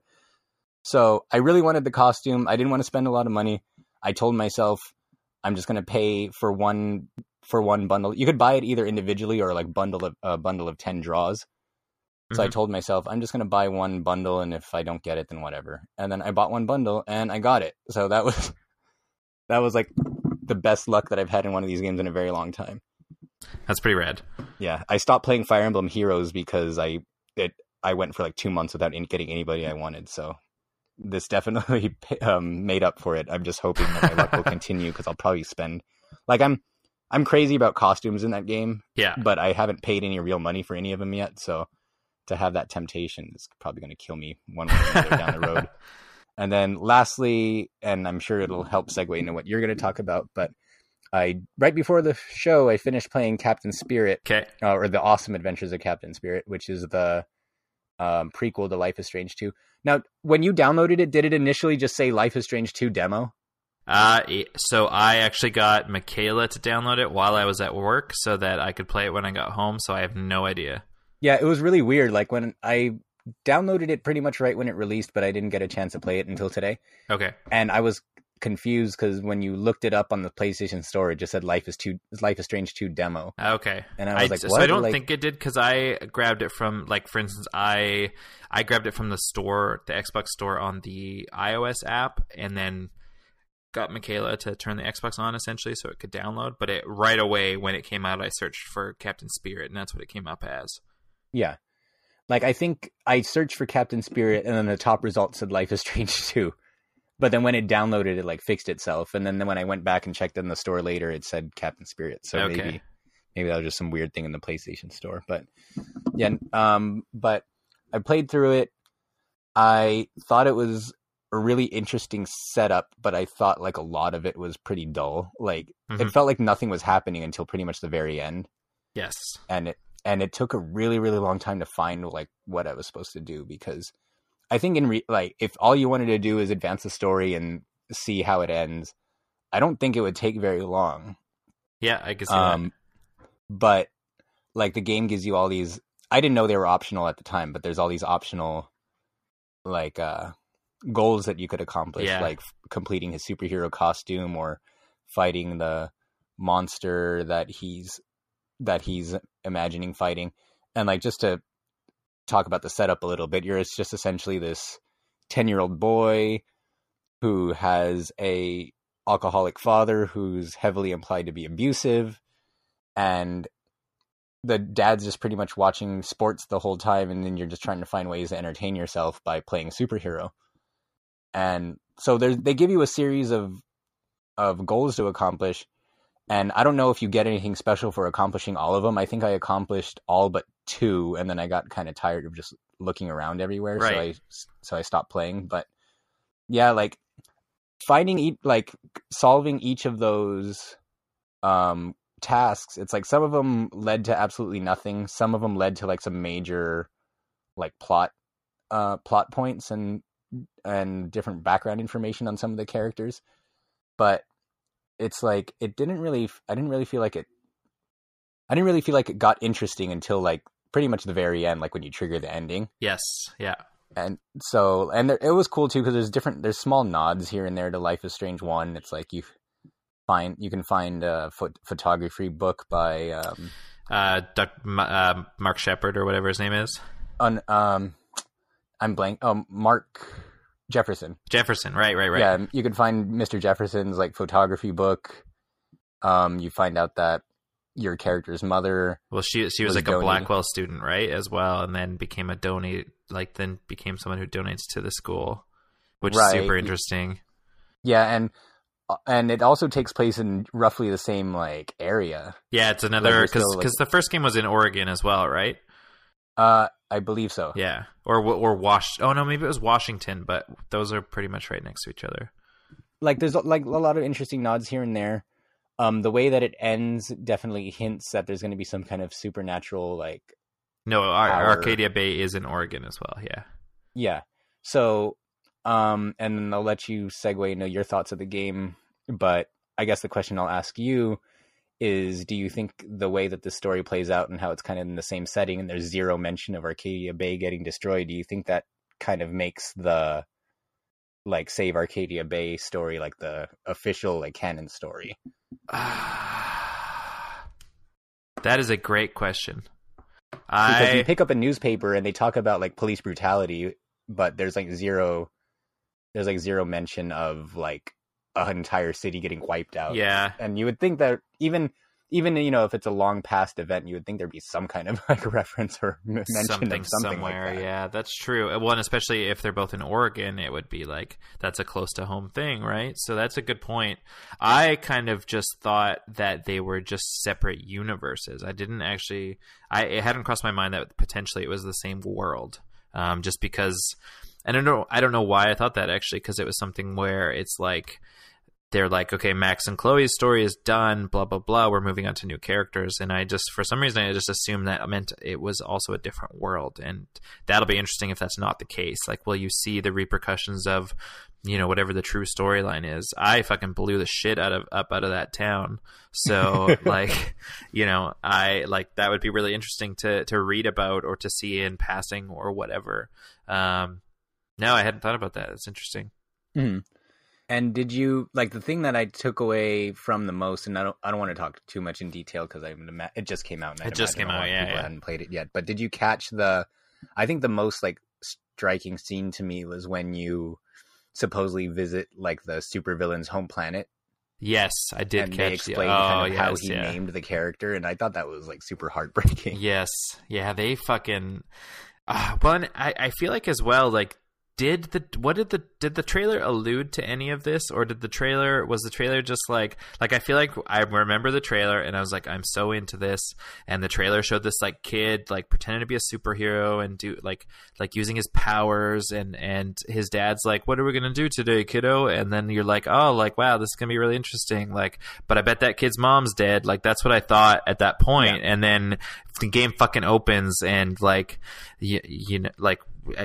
So I really wanted the costume. I didn't want to spend a lot of money. I told myself I'm just going to pay for one for one bundle. You could buy it either individually or like bundle of a bundle of 10 draws. So I Mhm. told myself I'm just going to buy one bundle and if I don't get it then whatever. And then I bought one bundle and I got it. So that was that was like the best luck that I've had in one of these games in a very long time. that's pretty rad. Yeah, I stopped playing Fire Emblem Heroes because I it I went for like two months without getting anybody I wanted. So this definitely um, made up for it. I'm just hoping that my luck will continue because I'll probably spend like I'm I'm crazy about costumes in that game, Yeah. but I haven't paid any real money for any of them yet. So to have that temptation is probably going to kill me one way or another down the road. And then lastly, and I'm sure it'll help segue into what you're going to talk about, but I right before the show I finished playing Captain Spirit Okay. uh, or the Awesome Adventures of Captain Spirit, which is the um, prequel to Life is Strange 2. Now, when you downloaded it, did it initially just say Life is Strange 2 demo? Uh, so I actually got Michaela to download it while I was at work so that I could play it when I got home. So I have no idea. Yeah, it was really weird. Like when I downloaded it pretty much right when it released, but I didn't get a chance to play it until today. Okay. And I was confused because when you looked it up on the PlayStation Store, it just said Life is two Life is Strange 2 demo. Okay. And I was like, so? I don't Like- think it did because I grabbed it from like for instance I I grabbed it from the store the Xbox store on the iOS app and then got Michaela to turn the Xbox on essentially so it could download. But it right away when it came out I searched for Captain Spirit and that's what it came up as. Yeah. Like I think I searched for Captain Spirit and then the top result said Life is Strange 2. But then when it downloaded it like fixed itself and then when I went back and checked in the store later it said Captain Spirit. So Okay. maybe maybe that was just some weird thing in the PlayStation store. But yeah, um but I played through it. I thought it was a really interesting setup, but I thought like a lot of it was pretty dull. Like it Mhm. felt like nothing was happening until pretty much the very end Yes. and it and it took a really really long time to find like what I was supposed to do because I think in re- like if all you wanted to do is advance the story and see how it ends, I don't think it would take very long. Yeah, I can see Um, but like the game gives you all these. I didn't know they were optional at the time, but there's all these optional like uh goals that you could accomplish, Yeah. like f- completing his superhero costume or fighting the monster that he's that he's imagining fighting. And like just to talk about the setup a little bit, you're it's just essentially this 10-year-old boy who has a alcoholic father who's heavily implied to be abusive and the dad's just pretty much watching sports the whole time and then you're just trying to find ways to entertain yourself by playing superhero. And so they give you a series of of goals to accomplish and i don't know if you get anything special for accomplishing all of them. I think i accomplished all but two and then i got kind of tired of just looking around everywhere so i so i stopped playing. But yeah like finding each like solving each of those um tasks it's like some of them led to absolutely nothing. Some of them led to like some major like plot uh plot points and and different background information on some of the characters. But it's like it didn't really i didn't really feel like it i didn't really feel like it got interesting until like pretty much the very end like when you trigger the ending Yes. Yeah. and so and there, it was cool too because there's different there's small nods here and there to life is strange one it's like you find you can find a phot- photography book by um Uh, Doc, uh, Mark Shepard or whatever his name is. On um i'm blank um mark jefferson Jefferson. Right. Right. Right. yeah you can find mr jefferson's like photography book um you find out that your character's mother Well, she she was, was like a. Blackwell student, right, as well, and then became a donate, like then became someone who donates to the school, which Right. is super interesting. yeah and uh, and it also takes place in roughly the same like area Yeah, it's another because still, like- the first game was in Oregon as well, right? uh i believe so Yeah, or or Wash. Oh no, maybe it was Washington, but those are pretty much right next to each other. like there's like a lot of interesting nods here and there. Um, the way that it ends definitely hints that there's going to be some kind of supernatural, like No, Ar- Arcadia Bay is in Oregon as well. Yeah. yeah. So, um, and then I'll let you segue into your thoughts of the game. But I guess the question I'll ask you is: Do you think the way that the story plays out and how it's kind of in the same setting, and there's zero mention of Arcadia Bay getting destroyed, do you think that kind of makes the like save Arcadia Bay story like the official like canon story? that is a great question. because you pick up a newspaper and they talk about like police brutality but there's like zero there's like zero mention of like an entire city getting wiped out yeah and you would think that even even you know if it's a long past event, you would think there'd be some kind of like reference or mention something, of something somewhere. Like that. Yeah, that's true. Uh, Well, and especially if they're both in Oregon, it would be like that's a close to home thing, right? So that's a good point. I kind of just thought that they were just separate universes. I didn't actually. I it hadn't crossed my mind that potentially it was the same world. Um, just because and I don't know. I don't know why I thought that actually, because it was something where it's like they're like, okay, Max and Chloe's story is done, blah blah blah. We're moving on to new characters, and I just for some reason I just assumed that meant it was also a different world, and that'll be interesting if that's not the case. Like, will you see the repercussions of, you know, whatever the true storyline is? I fucking blew the shit out of up out of that town, so like, you know, I like that would be really interesting to to read about or to see in passing or whatever. Um, no, I hadn't thought about that. It's interesting. Mhm. And did you like the thing that I took away from the most? And I don't, I don't want to talk too much in detail because I'm, ima- it just came out. And It just came out, yeah, yeah. hadn't played it yet. But did you catch the? I think the most like striking scene to me was when you supposedly visit like the supervillain's home planet, Yes, I did and catch they the- explain oh, kind of how yes, he yeah. named the character, and I thought that was like super heartbreaking. Yes, yeah, they fucking. Uh, well, I I feel like as well like. Did the what did the did the trailer allude to any of this? Or did the trailer was the trailer just like like I feel like I remember the trailer and I was like I'm so into this. And the trailer showed this like kid like pretending to be a superhero and do like like using his powers. And and his dad's like what are we gonna do today kiddo? And then you're like oh like wow this is gonna be really interesting. Like but I bet that kid's mom's dead. Like that's what I thought at that point. And then the game fucking opens and like you, you know like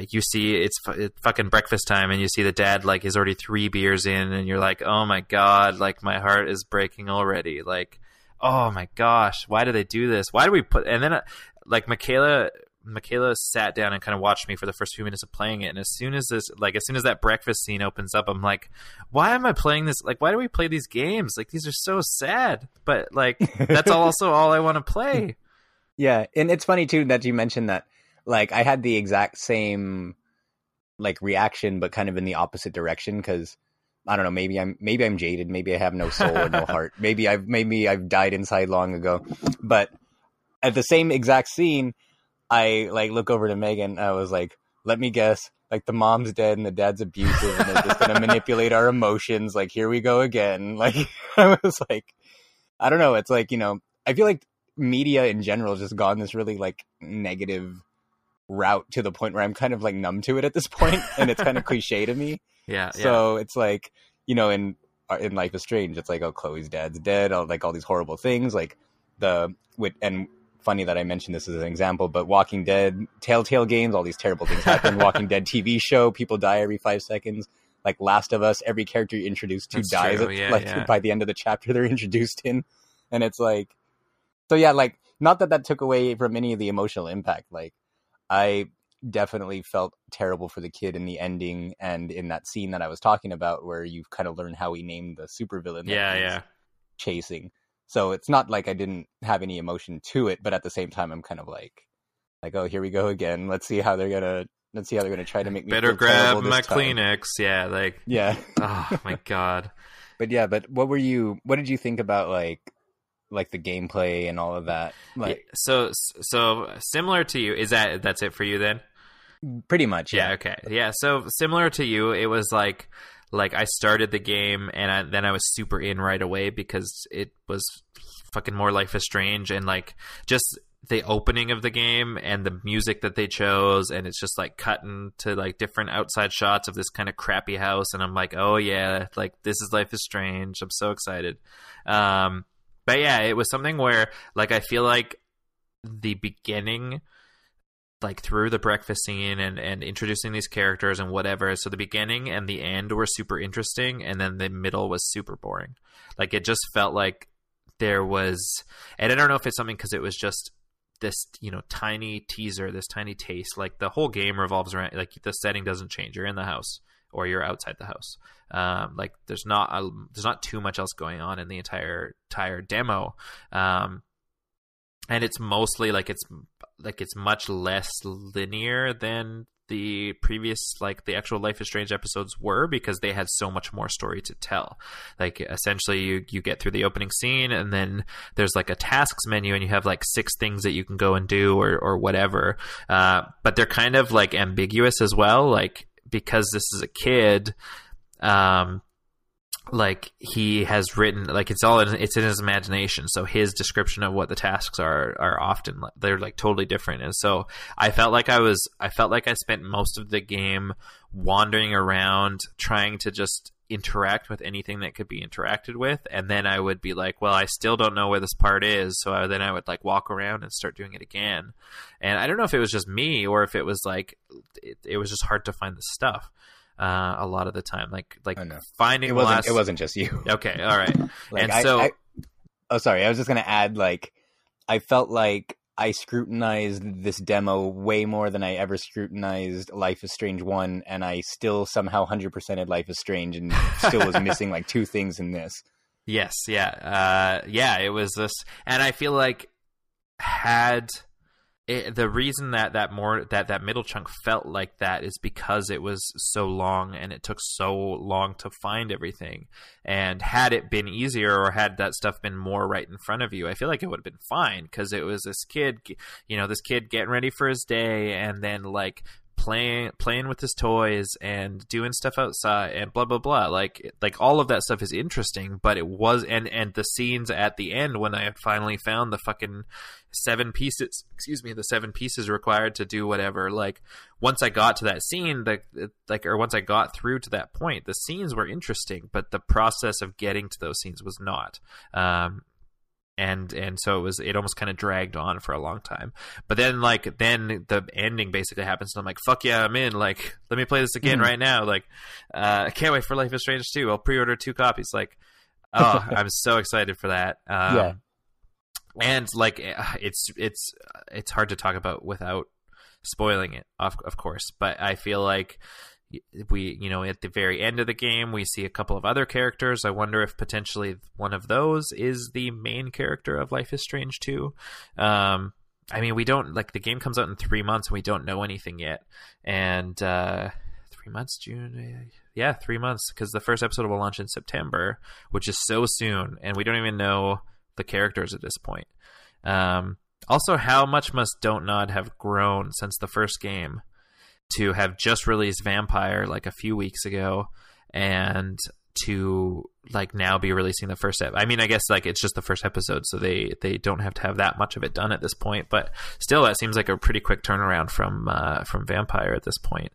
you see it's, it's fucking breakfast time and you see the dad like is already three beers in and you're like oh my god like my heart is breaking already. Like oh my gosh why do they do this? Why do we put and then uh, like michaela michaela sat down and kind of watched me for the first few minutes of playing it and as soon as this like as soon as that breakfast scene opens up i'm like why am i playing this like why do we play these games? Like these are so sad but like that's also all i want to play. Yeah, and it's funny too that you mentioned that. Like, I had the exact same like reaction, but kind of in the opposite direction because I don't know. Maybe I'm maybe I'm jaded. Maybe I have no soul or no heart. Maybe I've maybe I've died inside long ago. But at the same exact scene, I like look over to Megan. I was like, "Let me guess." Like the mom's dead and the dad's abusive and they're just gonna manipulate our emotions. Like here we go again. Like I was like, I don't know. It's like you know, I feel like media in general has just gone this really like negative route to the point where I'm kind of like numb to it at this point, and it's kind of cliche to me. yeah yeah So it's like you know, in uh, in Life is Strange, it's like oh, Chloe's dad's dead, all, like all these horrible things, like the with and funny that I mentioned this as an example, but Walking Dead, Telltale games, all these terrible things happen. Walking Dead TV show, people die every five seconds. Like Last of Us, every character you introduce to That's dies. at- yeah, like yeah. by the end of the chapter they're introduced in, and it's like, so yeah, like not that that took away from any of the emotional impact. Like I definitely felt terrible for the kid in the ending and in that scene that I was talking about where you kind of learn how he named the supervillain. that yeah he's yeah Chasing. So it's not like I didn't have any emotion to it, but at the same time, I'm kind of like, like, oh, here we go again. Let's see how they're gonna. Let's see how they're gonna try to make me better grab my time. kleenex yeah like Yeah, oh my god but yeah, but what were you? What did you think about like, like the gameplay and all of that? Like, so so similar to you is that that's it for you then pretty much. yeah Yeah. okay yeah so similar to you it was like like i started the game and I, then i was super in right away because it was fucking more life is strange and like just the opening of the game and the music that they chose and it's just like cutting to like different outside shots of this kind of crappy house and i'm like oh yeah like this is life is strange i'm so excited um but yeah it was something where like i feel like the beginning like through the breakfast scene and and introducing these characters and whatever so the beginning and the end were super interesting and then the middle was super boring. Like it just felt like there was and i don't know if it's something because it was just this you know tiny teaser this tiny taste like the whole game revolves around like the setting doesn't change. You're in the house or you're outside the house um, like there's not a, there's not too much else going on in the entire entire demo um, and it's mostly like it's like it's much less linear than the previous like the actual Life is Strange episodes were because they had so much more story to tell. Like essentially you you get through the opening scene and then there's like a tasks menu and you have like six things that you can go and do or or whatever. Uh, but they're kind of like ambiguous as well. Like because this is a kid, um, like he has written like it's all in, it's in his imagination. So his description of what the tasks are are often they're like totally different. And so i felt like i was i felt like i spent most of the game wandering around trying to just interact with anything that could be interacted with and then i would be like well i still don't know where this part is so I, then i would like walk around and start doing it again and i don't know if it was just me or if it was like it, it was just hard to find the stuff uh, a lot of the time. Like like finding it wasn't last... it wasn't just you. Okay, all right. like and I, so I, oh sorry, I was just gonna add like I felt like I scrutinized this demo way more than I ever scrutinized Life is Strange one, and I still somehow hundred percented Life is Strange, and still was missing like two things in this. Yes, yeah, uh, yeah. It was this, and I feel like had it, the reason that that more that that middle chunk felt like that is because it was so long and it took so long to find everything. And had it been easier or had that stuff been more right in front of you, I feel like it would have been fine because it was this kid, you know, this kid getting ready for his day and then like playing playing with his toys and doing stuff outside and blah blah blah like like all of that stuff is interesting but it was and and the scenes at the end when i finally found the fucking seven pieces excuse me the seven pieces required to do whatever. Like once i got to that scene the like or once i got through to that point the scenes were interesting but the process of getting to those scenes was not. Um and and so it was it almost kind of dragged on for a long time. But then like then the ending basically happens and i'm like fuck yeah i'm in. Like let me play this again mm-hmm. right now. Like uh, i can't wait for life is strange 2 i'll pre-order two copies. Like oh i'm so excited for that. Um, yeah and like eh, it's it's it's hard to talk about without spoiling it of, of course but i feel like we you know at the very end of the game we see a couple of other characters. I wonder if potentially one of those is the main character of life is strange 2 um, i mean we don't like the game comes out in three months and we don't know anything yet. And uh, three months june yeah three months because the first episode will launch in september which is so soon and we don't even know the characters at this point. Um, also how much must Dontnod have grown since the first game to have just released Vampire like a few weeks ago and to like now be releasing the first ep- I mean I guess like it's just the first episode so they they don't have to have that much of it done at this point but still that seems like a pretty quick turnaround from uh, from Vampire at this point.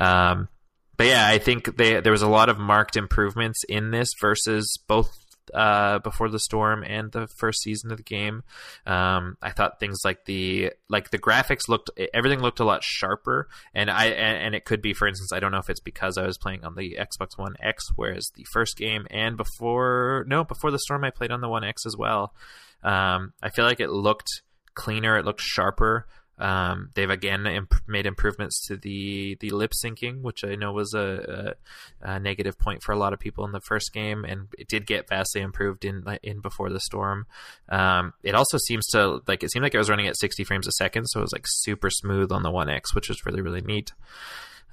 Um, but yeah I think they there was a lot of marked improvements in this versus both uh, before the storm and the first season of the game. Um, I thought things like the like the graphics looked everything looked a lot sharper, and I and, and, it could be, for instance, I don't know if it's because I was playing on the Xbox One X, whereas the first game and before no before the storm I played on the One X as well. Um, I feel like it looked cleaner, it looked sharper. Um, they've again imp- made improvements to the the lip syncing, which I know was a, a, a, negative point for a lot of people in the first game, and it did get vastly improved in in Before the Storm. Um, it also seems to like it seemed like it was running at 60 frames a second, so it was like super smooth on the One X, which was really really neat.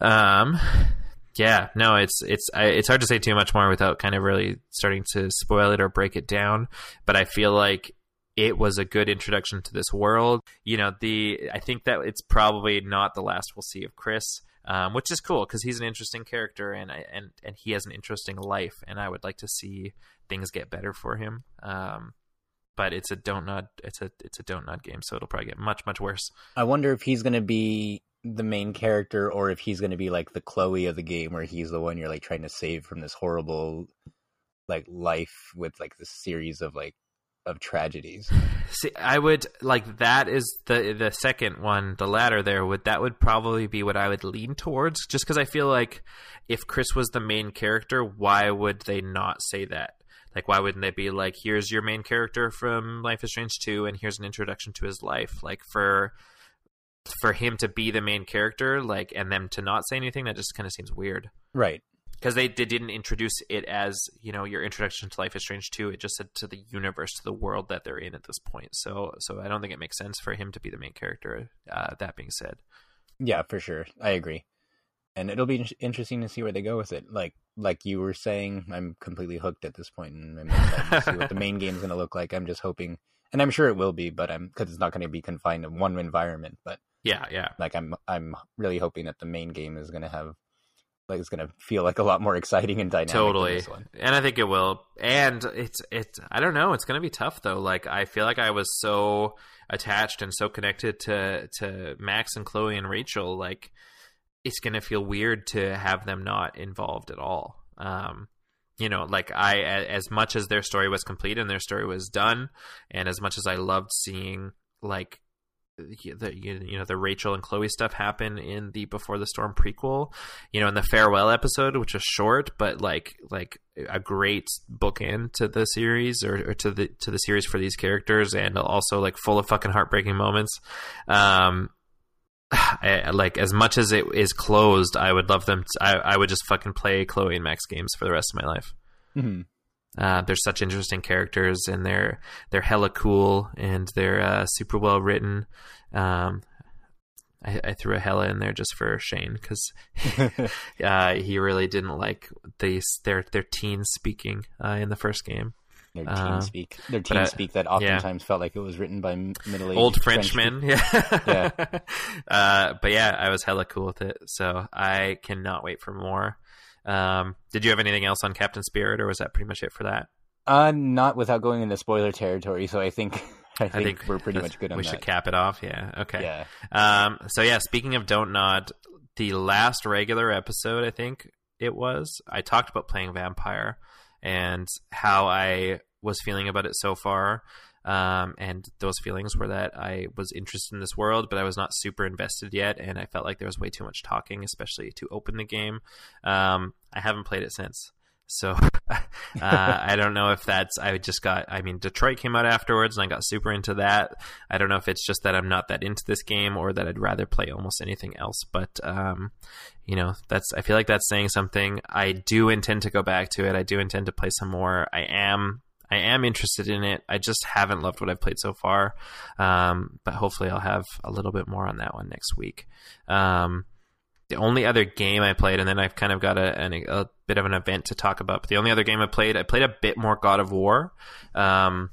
Um, yeah, no, it's it's I, it's hard to say too much more without kind of really starting to spoil it or break it down. But I feel like it was a good introduction to this world. You know, the I think that it's probably not the last we'll see of Chris, um, which is cool because he's an interesting character and and and he has an interesting life, and I would like to see things get better for him. Um, but it's a Dontnod it's a it's a Dontnod game, so it'll probably get much much worse. I wonder if he's going to be the main character or if he's going to be like the Chloe of the game, where he's the one you're like trying to save from this horrible like life with like this series of like of tragedies. See, I would like that is the the second one, the latter there would that would probably be what I would lean towards just cuz I feel like if Chris was the main character, why would they not say that? Like why wouldn't they be like here's your main character from Life is Strange 2 and here's an introduction to his life? Like for for him to be the main character like and them to not say anything that just kind of seems weird. Right because they, they didn't introduce it as you know your introduction to Life is Strange 2 it just said to the universe to the world that they're in at this point so so I don't think it makes sense for him to be the main character uh, that being said Yeah, for sure. I agree. And it'll be interesting to see where they go with it. Like like you were saying, I'm completely hooked at this point, and I'm excited to see what the main game's going to look like. I'm just hoping, and I'm sure it will be, but I'm because it's not going to be confined to one environment. But yeah, yeah, like I'm I'm really hoping that the main game is going to have like it's going to feel like a lot more exciting and dynamic. Totally, and I think it will. And it's it's I don't know. It's going to be tough though. Like I feel like I was so attached and so connected to to Max and Chloe and Rachel. Like it's going to feel weird to have them not involved at all. Um, you know, like I, as much as their story was complete and their story was done, and as much as I loved seeing like the you know the Rachel and Chloe stuff happen in the Before the Storm prequel, you know, in the farewell episode, which is short but like like a great bookend to the series or, or, to the to the series for these characters, and also like full of fucking heartbreaking moments. Um, I, like as much as it is closed, I would love them. To, I I would just fucking play Chloe and Max games for the rest of my life. Mm-hmm. Uh, they're such interesting characters, and they're they're hella cool, and they're uh, super well written. Um, I, I, threw a hella in there just for Shane because uh, he really didn't like these their their teen speaking uh, in the first game. Their teen uh, speak, their teen speak that oftentimes yeah. felt like it was written by middle aged old Frenchmen. French yeah, yeah. Uh, but yeah, I was hella cool with it, so I cannot wait for more. Um, did you have anything else on Captain Spirit, or was that pretty much it for that? Uh, not without going into spoiler territory. So I think I think, I think we're pretty much good on we that. should cap it off. Yeah. Okay. Yeah. Um. So yeah. Speaking of Dontnod, the last regular episode, I think it was. I talked about playing Vampire and how I was feeling about it so far. Um, and those feelings were that I was interested in this world, but I was not super invested yet, and I felt like there was way too much talking, especially to open the game. Um, I haven't played it since, so uh, I don't know if that's. I just got. I mean, Detroit came out afterwards, and I got super into that. I don't know if it's just that I'm not that into this game, or that I'd rather play almost anything else. But um, you know, that's. I feel like that's saying something. I do intend to go back to it. I do intend to play some more. I am I am interested in it. I just haven't loved what I've played so far. Um, but hopefully, I'll have a little bit more on that one next week. Um, the only other game I played, and then I've kind of got a, a, a, bit of an event to talk about. But the only other game I played, I played a bit more God of War. Um,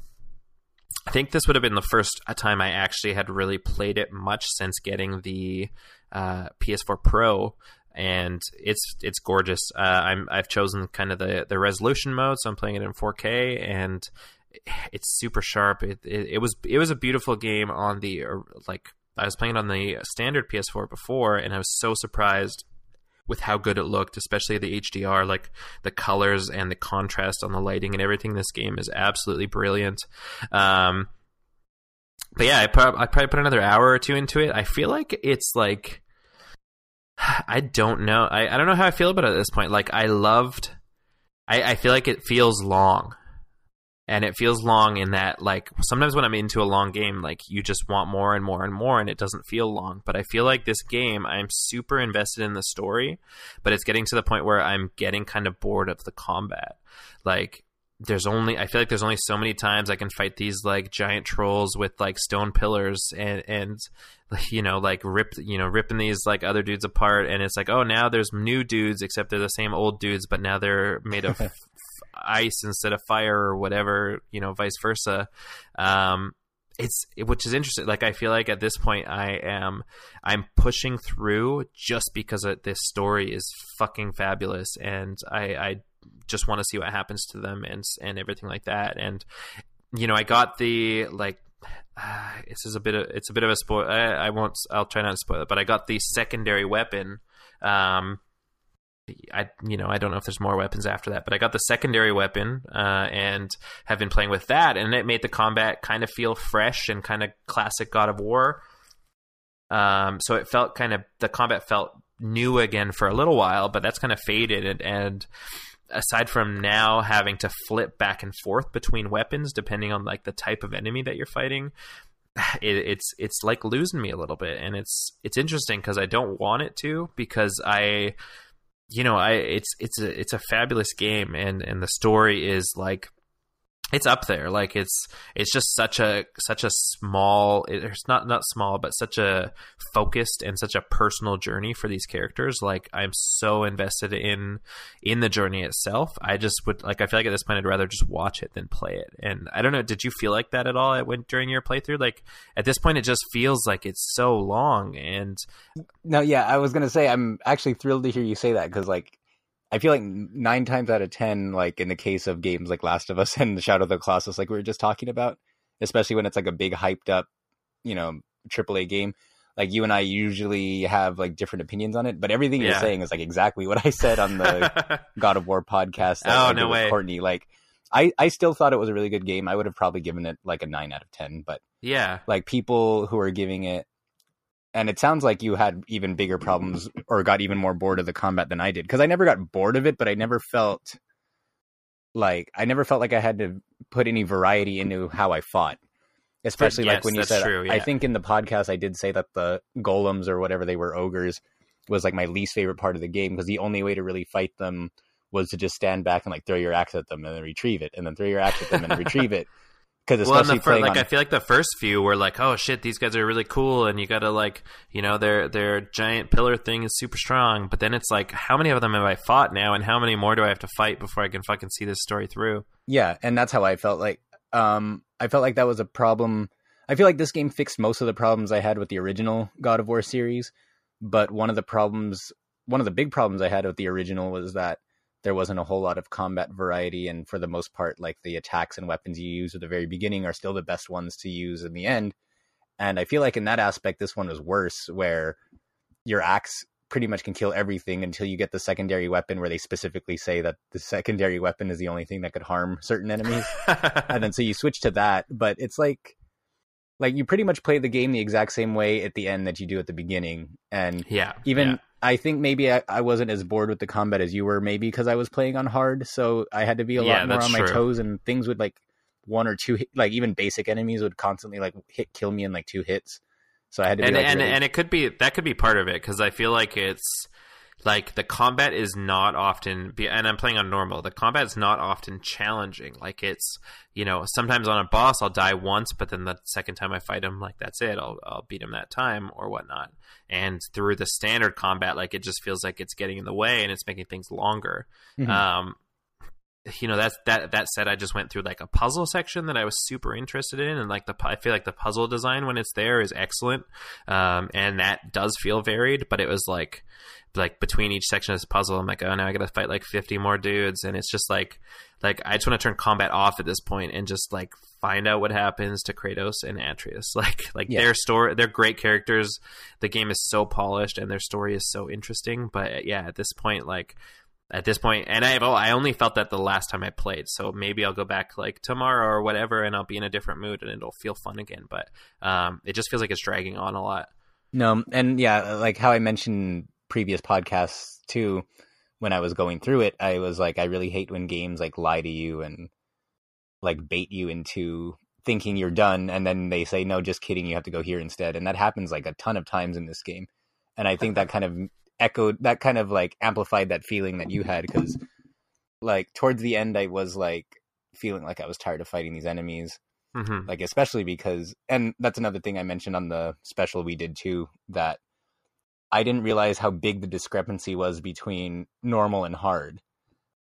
I think this would have been the first time I actually had really played it much since getting the uh, PS4 Pro and it's it's gorgeous. Uh, I'm I've chosen kind of the the resolution mode, so I'm playing it in 4K, and it's super sharp. It, it, it was it was a beautiful game on the like I was playing it on the standard PS4 before, and I was so surprised with how good it looked, especially the HDR, like the colors and the contrast on the lighting and everything. This game is absolutely brilliant. Um, but yeah, I, pro- I probably put another hour or two into it. I feel like it's like I don't know. I, I don't know how I feel about it at this point. Like I loved I, I feel like it feels long. And it feels long in that like sometimes when I'm into a long game, like you just want more and more and more and it doesn't feel long. But I feel like this game I'm super invested in the story, but it's getting to the point where I'm getting kind of bored of the combat. Like there's only I feel like there's only so many times I can fight these like giant trolls with like stone pillars and and you know like rip you know ripping these like other dudes apart. And it's like oh now there's new dudes except they're the same old dudes but now they're made of ice instead of fire or whatever you know vice versa. Um it's which is interesting. Like i feel like at this point i am i'm pushing through just because this story is fucking fabulous. And i i just want to see what happens to them and and everything like that. And you know, I got the like. Uh, this is a bit of it's a bit of a spoil. I, I, won't. I'll try not to spoil it. But I got the secondary weapon. Um, I you know I don't know if there's more weapons after that, but I got the secondary weapon uh, and have been playing with that, and it made the combat kind of feel fresh and kind of classic God of War. Um, so it felt kind of the combat felt new again for a little while, but that's kind of faded, and, and aside from now having to flip back and forth between weapons depending on like the type of enemy that you're fighting it, it's it's like losing me a little bit. And it's it's interesting because i don't want it to because i you know i it's it's a it's a fabulous game. And and the story is like it's up there. Like it's it's just such a such a small. It's not not small, but such a focused and such a personal journey for these characters. Like I'm so invested in in the journey itself. I just would like. I feel like at this point, I'd rather just watch it than play it. And I don't know. Did you feel like that at all? At when during your playthrough, like at this point, it just feels like it's so long. And no, yeah, I was gonna say I'm actually thrilled to hear you say that because like I feel like nine times out of ten, like in the case of games like Last of Us and the Shadow of the Colossus, like we were just talking about, especially when it's like a big hyped up, you know, AAA game. Like you and I usually have like different opinions on it, but everything yeah. you're saying is like exactly what I said on the God of War podcast. oh no way, Courtney. Like, I I still thought it was a really good game. I would have probably given it like a nine out of ten, but yeah, like people who are giving it and it sounds like you had even bigger problems or got even more bored of the combat than I did because I never got bored of it, but I never felt like I never felt like I had to put any variety into how I fought. Especially yes, like when you said, true, yeah. I think in the podcast I did say that the golems or whatever they were ogres was like my least favorite part of the game because the only way to really fight them was to just stand back and like throw your axe at them and then retrieve it and then throw your axe at them and retrieve it because well, especially well, like on... I feel like the first few were like, oh shit, these guys are really cool, and you got to like, you know, their their giant pillar thing is super strong. But then it's like, how many of them have I fought now, and how many more do I have to fight before I can fucking see this story through? Yeah, and that's how I felt. Like, um, I felt like that was a problem. I feel like this game fixed most of the problems I had with the original God of War series, but one of the problems, one of the big problems I had with the original was that there wasn't a whole lot of combat variety and for the most part like the attacks and weapons you use at the very beginning are still the best ones to use in the end. And i feel like in that aspect this one was worse where your axe pretty much can kill everything until you get the secondary weapon where they specifically say that the secondary weapon is the only thing that could harm certain enemies. And then so you switch to that but it's like like you pretty much play the game the exact same way at the end that you do at the beginning. And yeah even yeah. I think maybe I, I, wasn't as bored with the combat as you were, maybe because I was playing on hard, so I had to be a yeah, lot more on my toes, and things would like one or two, like even basic enemies would constantly like hit kill me in like two hits. So I had to, and like, and, really... and it could be that could be part of it because I feel like it's like the combat is not often and i'm playing on normal the combat is not often challenging. Like it's you know sometimes on a boss i'll die once but then the second time i fight him like that's it. I'll, I'll beat him that time or whatnot. And through the standard combat like it just feels like it's getting in the way and it's making things longer. Mm-hmm. um you know that's that that said i just went through like a puzzle section that i was super interested in and like the i feel like the puzzle design when it's there is excellent um and that does feel varied but it was like like between each section of this puzzle, I'm like, oh, now I got to fight like 50 more dudes, and it's just like, like I just want to turn combat off at this point and just like find out what happens to Kratos and Atreus. Like, like yeah. their story, they're great characters. The game is so polished and their story is so interesting. But yeah, at this point, like at this point, and I've I only felt that the last time I played, so maybe I'll go back like tomorrow or whatever, and I'll be in a different mood and it'll feel fun again. But um, it just feels like it's dragging on a lot. No, and yeah, like how I mentioned previous podcasts too, when I was going through it, I was like, I really hate when games like lie to you and like bait you into thinking you're done, and then they say, no, just kidding, you have to go here instead, and that happens like a ton of times in this game, and I think that kind of echoed, that kind of like amplified that feeling that you had because like towards the end, I was like feeling like I was tired of fighting these enemies. Mm-hmm. Like especially because, and that's another thing I mentioned on the special we did too. That I didn't realize how big the discrepancy was between normal and hard.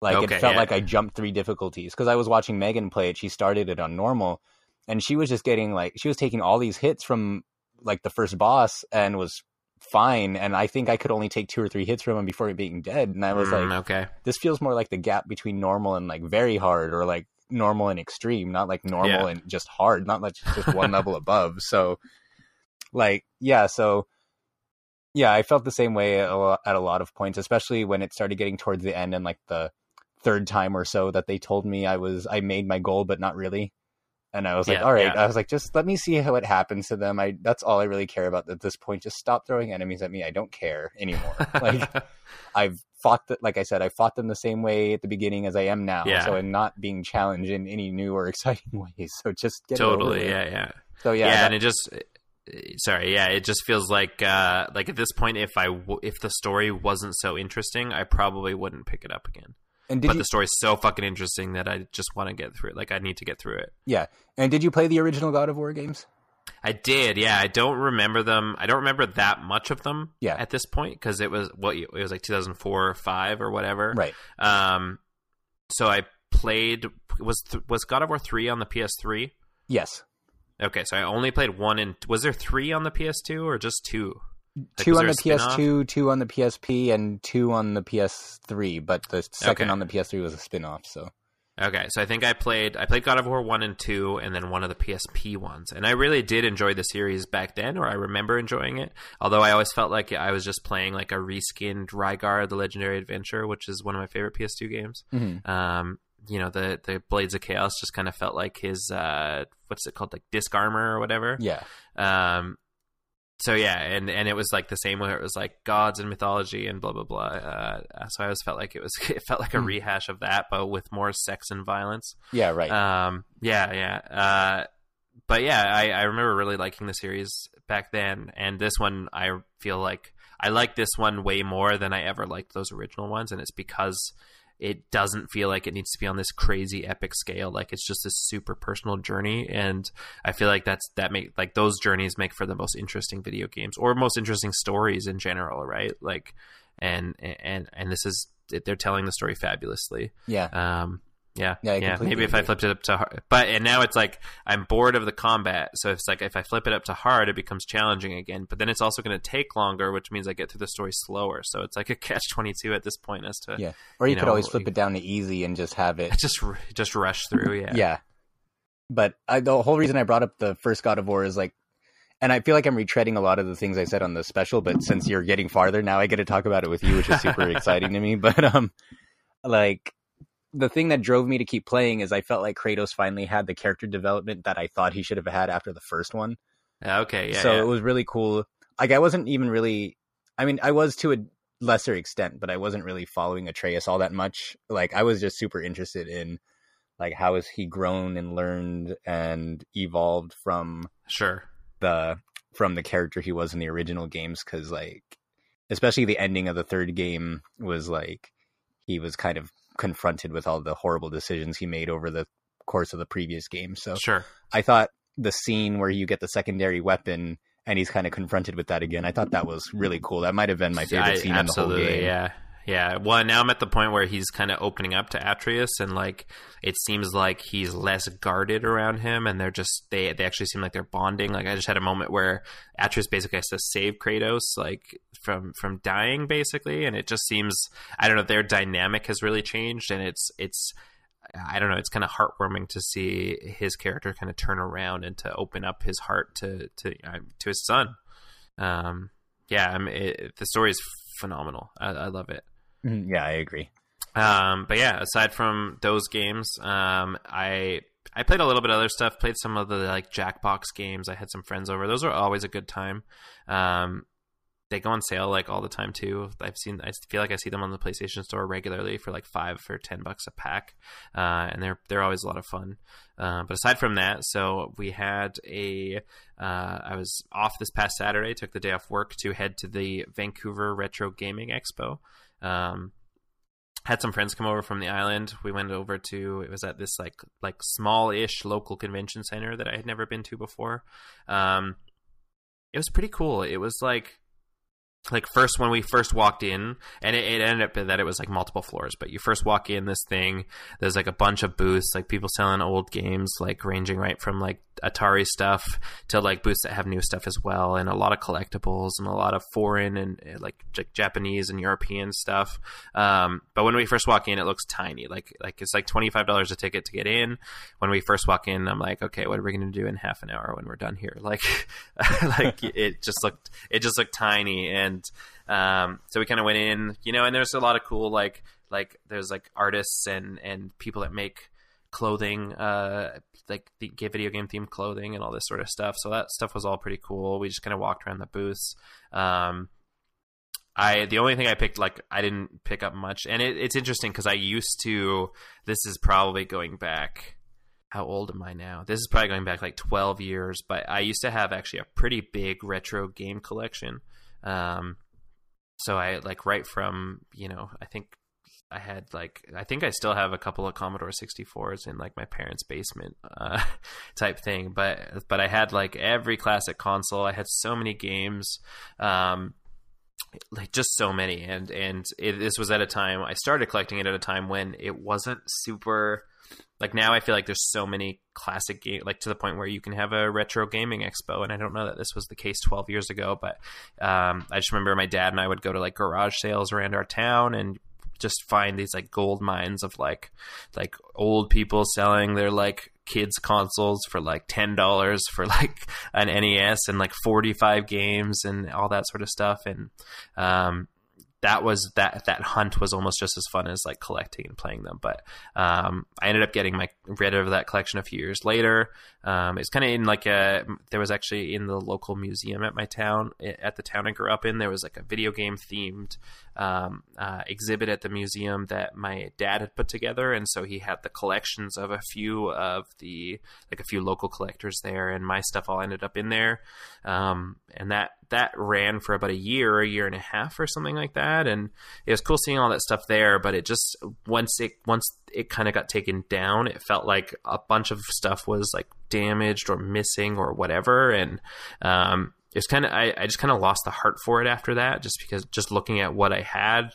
Like okay, it felt yeah. like I jumped three difficulties because I was watching Megan play it. She started it on normal, and she was just getting like she was taking all these hits from like the first boss and was fine. And I think I could only take two or three hits from him before being dead. And I was mm, like, okay, this feels more like the gap between normal and like very hard, or like normal and extreme, not like normal yeah. and just hard, not like just one level above. So, like, yeah, so yeah, I felt the same way at a lot of points, especially when it started getting towards the end and like the third time or so that they told me I was I made my goal, but not really. And I was like, yeah, all right. Yeah. I was like, just let me see how it happens to them. I that's all I really care about at this point. Just stop throwing enemies at me. I don't care anymore. like I've fought that like I said, I fought them the same way at the beginning as I am now. Yeah. So I'm not being challenged in any new or exciting ways. So just get totally, yeah, yeah. So yeah, yeah, that, and it just sorry yeah it just feels like uh like at this point if I w- if the story wasn't so interesting i probably wouldn't pick it up again And did but you, the story's so fucking interesting that I just want to get through it. Like I need to get through it. yeah. And did you play the original God of War games? I did, yeah. I don't remember them. I don't remember that much of them. Yeah. At this point, because it was what it was like 2004 or five or whatever. Right. Um. So I played was th- was God of War three on the PS3. Yes. Okay, so I only played one and was there three on the PS2 or just two? Two on the a spin-off? PS2, two on the PSP, and two on the PS3. But the second Okay. on the PS3 was a spin-off. So Okay, so I think I played I played God of War one and two, and then one of the PSP ones, and I really did enjoy the series back then, or I remember enjoying it. Although I always felt like I was just playing like a reskinned Rygar: The Legendary Adventure, which is one of my favorite PS2 games. Mhm. Um, you know, the the Blades of Chaos just kind of felt like his uh, what's it called, like Diskarmor or whatever. yeah, Um, so yeah, and and it was like the same where it was like gods and mythology and blah blah blah. Uh, so I always felt like it was it felt like a Hmm. rehash of that, but with more sex and violence. yeah, right. Um, yeah, yeah. Uh, but yeah, I, I remember really liking the series back then, and this one I feel like I like this one way more than I ever liked those original ones, and it's because it doesn't feel like it needs to be on this crazy epic scale. Like it's just this super personal journey, and I feel like that's that make like those journeys make for the most interesting video games or most interesting stories in general, right? Like, and and and this is they're telling the story fabulously. yeah, Um, yeah, Yeah, yeah. Maybe if I flipped it up to hard, but and now it's like I'm bored of the combat. So it's like if I flip it up to hard, it becomes challenging again. But then it's also going to take longer, which means I get through the story slower. So it's like a catch twenty two at this point as to yeah. Or you, you could know, always flip it down to easy and just have it. just just rush through. Yeah, Yeah. But I, the whole reason I brought up the first God of War is like, and I feel like I'm retreading a lot of the things I said on the special, but since you're getting farther now, I get to talk about it with you, which is super exciting to me. But um, like the thing that drove me to keep playing is I felt like Kratos finally had the character development that I thought he should have had after the first one. Okay, yeah. so yeah. it was really cool. Like I wasn't even really, I mean, I was to a lesser extent, but I wasn't really following Atreus all that much. Like I was just super interested in like how has he grown and learned and evolved from sure. the from the character he was in the original games because like especially the ending of the third game was like he was kind of confronted with all the horrible decisions he made over the course of the previous game so Sure. I thought the scene where you get the secondary weapon and he's kind of confronted with that again. I thought that was really cool. That might have been my favorite I- scene in the whole game. Yeah, yeah. Well, now I'm at the point where he's kind of opening up to Atreus, and like it seems like he's less guarded around him, and they're just they they actually seem like they're bonding. Like I just had a moment where Atreus basically has to save Kratos, like from from dying, basically, and it just seems I don't know their dynamic has really changed, and it's it's. I don't know. It's kind of heartwarming to see his character kind of turn around and to open up his heart to to uh, to his son. Um, yeah, I mean, it, the story is phenomenal. I, I love it. Mhm, Yeah, I agree. Um, but yeah, aside from those games, um, I I played a little bit of other stuff. Played some of the like Jackbox games. I had some friends over. Those are always a good time. Um, they go on sale like all the time too. I've seen. I feel like I see them on the PlayStation Store regularly for like five or ten bucks a pack, uh, and they're they're always a lot of fun. Uh, but aside from that, so we had a. Uh, I was off this past Saturday. Took the day off work to head to the Vancouver Retro Gaming Expo. Um, had some friends come over from the island. We went over to it was at this like like small-ish local convention center that I had never been to before. Um, it was pretty cool. It was like like first when we first walked in and it, it ended up that it was like multiple floors but you first walk in this thing there's like a bunch of booths like people selling old games like ranging right from like atari stuff to like booths that have new stuff as well and a lot of collectibles and a lot of foreign and uh, like J- japanese and european stuff. Um, but when we first walk in it looks tiny. Like like it's like $25 a ticket to get in. When we first walk in i'm like okay what are we going to do in half an hour when we're done here? Like like it just looked it just looked tiny and um, so we kind of went in you know and there's a lot of cool like like there's like artists and and people that make clothing uh like the get video game themed clothing and all this sort of stuff so that stuff was all pretty cool we just kind of walked around the booths um I the only thing I picked like I didn't pick up much, and it, it's interesting because I used to. This is probably going back. How old am I now? This is probably going back like twelve years, but I used to have actually a pretty big retro game collection. Um, so I like right from you know I think I had like I think I still have a couple of Commodore 64s in like my parents' basement uh, type thing. But but I had like every classic console. I had so many games. Um, like just so many and and it, this was at a time I started collecting it at a time when it wasn't super like now I feel like there's so many classic game like to the point where you can have a retro gaming expo and I don't know that this was the case 12 years ago but um, I just remember my dad and I would go to like garage sales around our town and just find these like gold mines of like like old people selling their like kids consoles for like ten dollars for like an NES and like forty five games and all that sort of stuff. And um, that was that that hunt was almost just as fun as like collecting and playing them. But um, I ended up getting my rid of that collection a few years later. Um, it's kind of in like a there was actually in the local museum at my town at the town I grew up in. There was like a video game themed um, uh, exhibit at the museum that my dad had put together, and so he had the collections of a few of the like a few local collectors there, and my stuff all ended up in there, um, and that that ran for about a year, a year and a half, or something like that, and it was cool seeing all that stuff there. But it just once it once it kind of got taken down, it felt like a bunch of stuff was like damaged or missing or whatever, and um, it's kind of I, I just kind of lost the heart for it after that just because just looking at what i had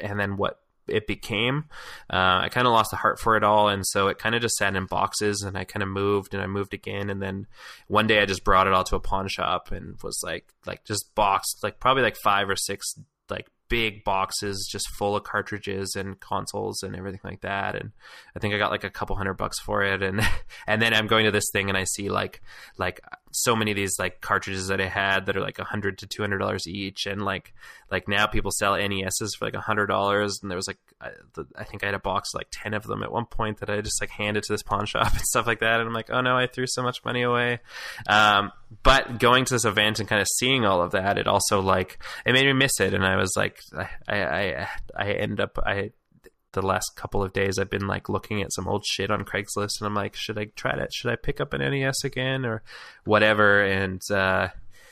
and then what it became uh, i kind of lost the heart for it all and so it kind of just sat in boxes and i kind of moved and i moved again and then one day i just brought it all to a pawn shop and was like like just boxed like probably like five or six like big boxes just full of cartridges and consoles and everything like that and i think i got like a couple hundred bucks for it and and then i'm going to this thing and i see like like so many of these like cartridges that i had that are like a hundred to two hundred dollars each and like like now people sell nes's for like a hundred dollars and there was like I, I, think i had a box of like 10 of them at one point that i just like handed to this pawn shop and stuff like that and i'm like oh no i threw so much money away. Um, but going to this event and kind of seeing all of that it also like it made me miss it and i was like i i i end up i the last couple of days I've been like looking at some old shit on Craigslist and I'm like, should I try that? Should I pick up an NES again or whatever? And uh,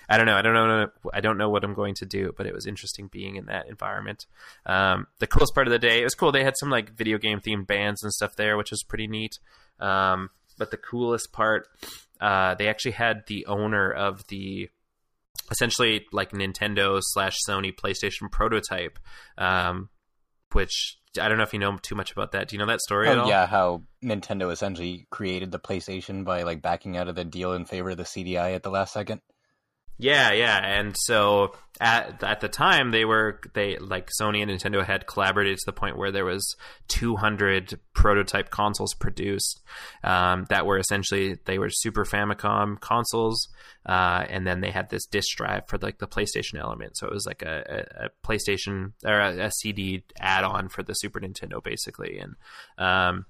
I don't know. I don't know. I don't know what I'm going to do, but it was interesting being in that environment. Um, the coolest part of the day, it was cool. They had some like video game themed bands and stuff there, which was pretty neat. Um, but the coolest part, uh, they actually had the owner of the essentially like Nintendo slash Sony PlayStation prototype, um, which I don't know if you know too much about that. Do you know that story oh, at all? Yeah, how Nintendo essentially created the PlayStation by like backing out of the deal in favor of the CDI at the last second. Yeah, yeah, and so at at the time they were they like Sony and Nintendo had collaborated to the point where there was 200 prototype consoles produced um, that were essentially they were Super Famicom consoles, uh, and then they had this disk drive for like the PlayStation element. So it was like a, a, PlayStation or a, a CD add-on for the Super Nintendo, basically, and um,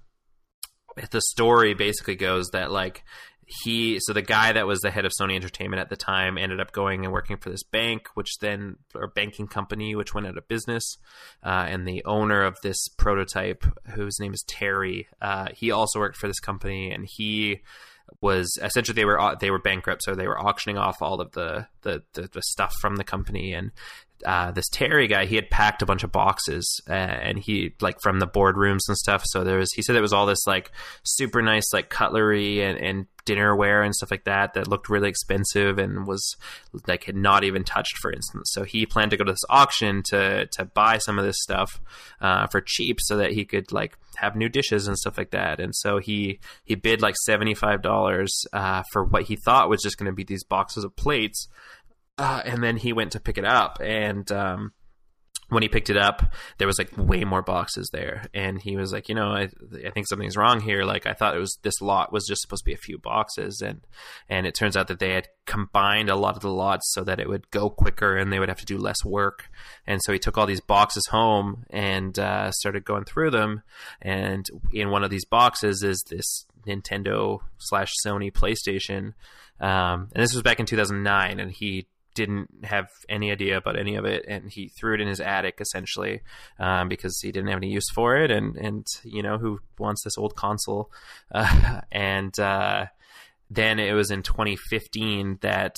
the story basically goes that like he so the guy that was the head of Sony Entertainment at the time ended up going and working for this bank, which then or banking company, which went out of business. Uh, and the owner of this prototype, whose name is Terry, uh, he also worked for this company, and he was essentially they were they were bankrupt, so they were auctioning off all of the the, the, the stuff from the company, and uh, this Terry guy, he had packed a bunch of boxes uh, and he like from the boardrooms and stuff. So there was, he said it was all this like super nice like cutlery and, and dinnerware and stuff like that that looked really expensive and was like had not even touched, for instance. So he planned to go to this auction to to buy some of this stuff uh, for cheap so that he could like have new dishes and stuff like that. And so he he bid like seventy five dollars uh, for what he thought was just going to be these boxes of plates. Uh, and then he went to pick it up and um, when he picked it up, there was like way more boxes there, and he was like, you know, I, I think something's wrong here. Like I thought it was this lot was just supposed to be a few boxes, and and it turns out that they had combined a lot of the lots so that it would go quicker and they would have to do less work. And so he took all these boxes home and uh, started going through them. And in one of these boxes is this Nintendo slash Sony PlayStation. Um, and this was back in 2009, and he didn't have any idea about any of it, and he threw it in his attic essentially um, because he didn't have any use for it, and and you know who wants this old console, uh, and uh, then it was in 2015 that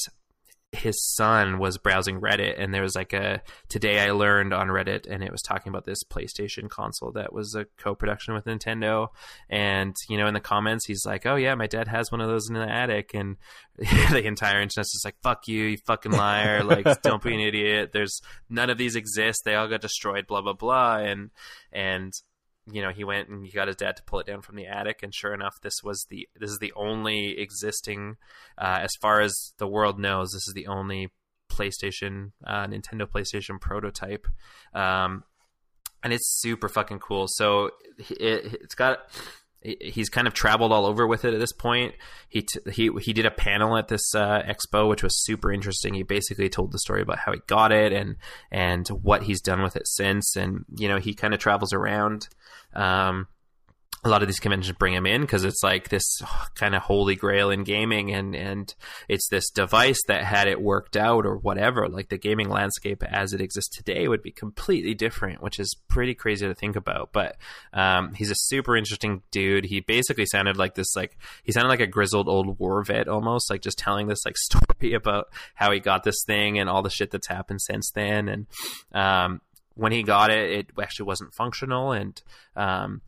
his son was browsing Reddit and there was like a today I learned on Reddit and it was talking about this PlayStation console that was a co-production with Nintendo. And you know in the comments he's like oh yeah my dad has one of those in the attic. And the entire internet's just like fuck you you fucking liar. Like don't be an idiot. There's none of these exist. They all got destroyed blah blah blah. And and you know he went and he got his dad to pull it down from the attic and sure enough this was the this is the only existing uh, as far as the world knows this is the only playstation uh, nintendo playstation prototype um, and it's super fucking cool so it, it's got he's kind of traveled all over with it at this point. He t- he he did a panel at this uh, expo, which was super interesting. He basically told the story about how he got it and and what he's done with it since. And you know, he kind of travels around. Um, a lot of these conventions bring him in because it's like this kind of holy grail in gaming and and it's this device that had it worked out or whatever like the gaming landscape as it exists today would be completely different which is pretty crazy to think about. But um, he's a super interesting dude. He basically sounded like this like he sounded like a grizzled old war vet almost like just telling this like story about how he got this thing and all the shit that's happened since then. And um, when he got it it actually wasn't functional and um,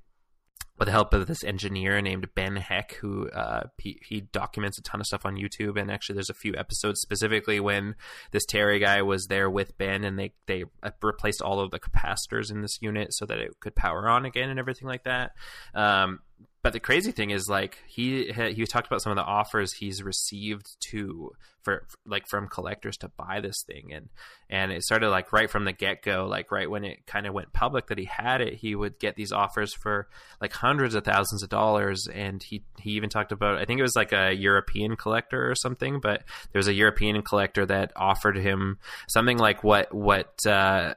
with the help of this engineer named Ben Heck, who uh, he, he documents a ton of stuff on YouTube. And actually, there's a few episodes specifically when this Terry guy was there with Ben, and they they replaced all of the capacitors in this unit so that it could power on again and everything like that. Um, but the crazy thing is like he he talked about some of the offers he's received to for like from collectors to buy this thing. And and it started like right from the get-go like right when it kind of went public that he had it he would get these offers for like hundreds of thousands of dollars. And he he even talked about I think it was like a European collector or something but there was a European collector that offered him something like what what uh,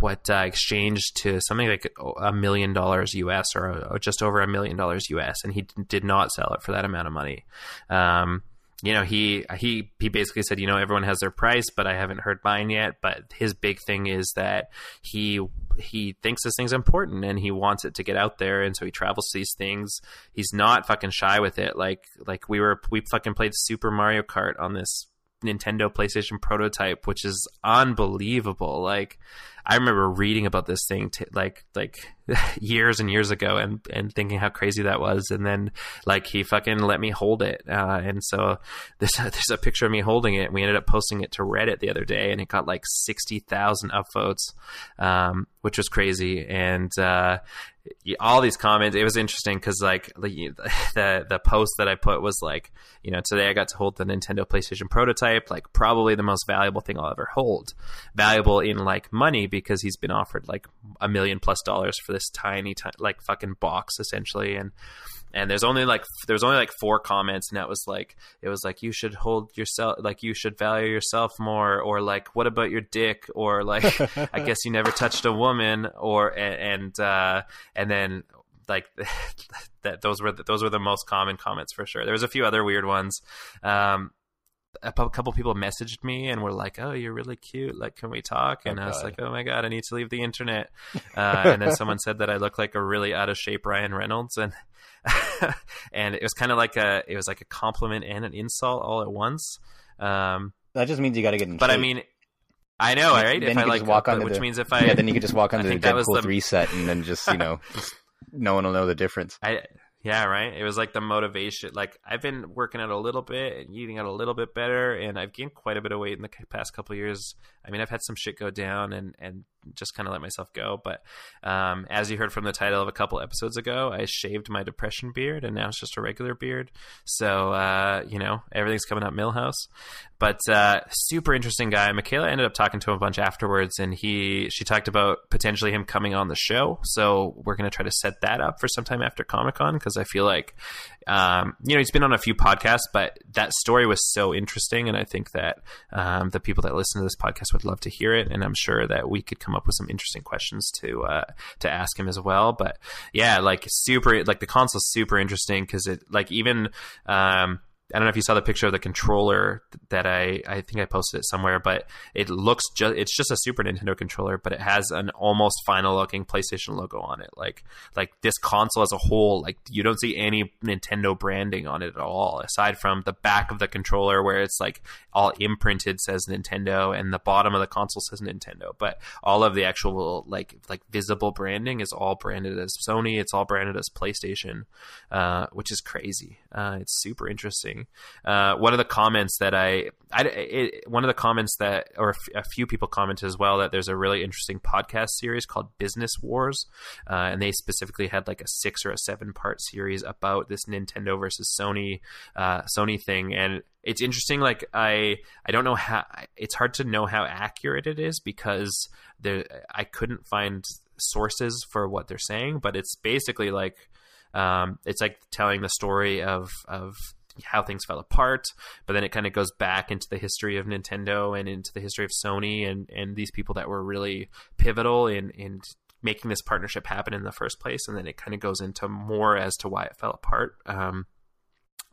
what uh, exchanged to something like a million dollars US or, just over a million dollars US, and he did not sell it for that amount of money. Um, you know, he he he basically said, you know, everyone has their price, but I haven't heard mine yet. But his big thing is that he he thinks this thing's important and he wants it to get out there, and so he travels to these things. He's not fucking shy with it. Like like we were we fucking played Super Mario Kart on this Nintendo PlayStation prototype, which is unbelievable. Like I remember reading about this thing t- like like years and years ago and and thinking how crazy that was. And then like he fucking let me hold it. Uh, and so there's a, there's a picture of me holding it. We ended up posting it to Reddit the other day and it got like 60,000 upvotes um, which was crazy. And uh, all these comments it was interesting because like the the post that i put was like you know today i got to hold the nintendo playstation prototype like probably the most valuable thing i'll ever hold. Valuable in like money because he's been offered like a million plus dollars for this tiny, like fucking box essentially, and and there's only like there's only like four comments and that was like it was like you should hold yourself like you should value yourself more or like what about your dick? or like i guess you never touched a woman or and uh and then like that those were the, those were the most common comments for sure. There was a few other weird ones. Um a couple people messaged me and were like, "Oh, you're really cute. Like, can we talk?" And oh, I was like, "Oh my god, I need to leave the internet." Uh, and then someone said that I look like a really out of shape Ryan Reynolds, and and it was kind of like a it was like a compliment and an insult all at once. Um, that just means you got to get in. But shape. I mean, I know, right? Then if you I like, just walk onto which the, means if I yeah, then you could just walk onto the Deadpool the... three set and then just you know, just, no one will know the difference. I yeah, right. It was like the motivation. Like I've been working out a little bit and eating out a little bit better, and I've gained quite a bit of weight in the past couple years. I mean, I've had some shit go down and and just kind of let myself go. But um, as you heard from the title of a couple episodes ago, I shaved my depression beard, and now it's just a regular beard. So uh, you know, everything's coming up Milhouse. But uh, super interesting guy. Michaela ended up talking to him a bunch afterwards, and he she talked about potentially him coming on the show. So we're gonna try to set that up for sometime after Comic Con because I feel like um, you know he's been on a few podcasts, but that story was so interesting, and I think that um, the people that listen to this podcast would love to hear it, and I'm sure that we could come up with some interesting questions to uh, to ask him as well. But yeah, like super, like the console's super interesting because it like even. Um, I don't know if you saw the picture of the controller that I I think I posted it somewhere, but it looks just it's just a Super Nintendo controller, but it has an almost final looking PlayStation logo on it. Like like this console as a whole, like you don't see any Nintendo branding on it at all, aside from the back of the controller where it's like all imprinted says Nintendo, and the bottom of the console says Nintendo. But all of the actual like like visible branding is all branded as Sony. It's all branded as PlayStation, uh, which is crazy. Uh, it's super interesting. Uh, one of the comments that I, I it, one of the comments that, or a few people commented as well that there's a really interesting podcast series called Business Wars, uh, and they specifically had like a six or a seven part series about this Nintendo versus Sony, uh, Sony thing, and it's interesting. Like I, I don't know how. It's hard to know how accurate it is because there, I couldn't find sources for what they're saying, but it's basically like um, it's like telling the story of of how things fell apart, but then it kind of goes back into the history of Nintendo and into the history of Sony and and these people that were really pivotal in in making this partnership happen in the first place, and then it kind of goes into more as to why it fell apart. Um,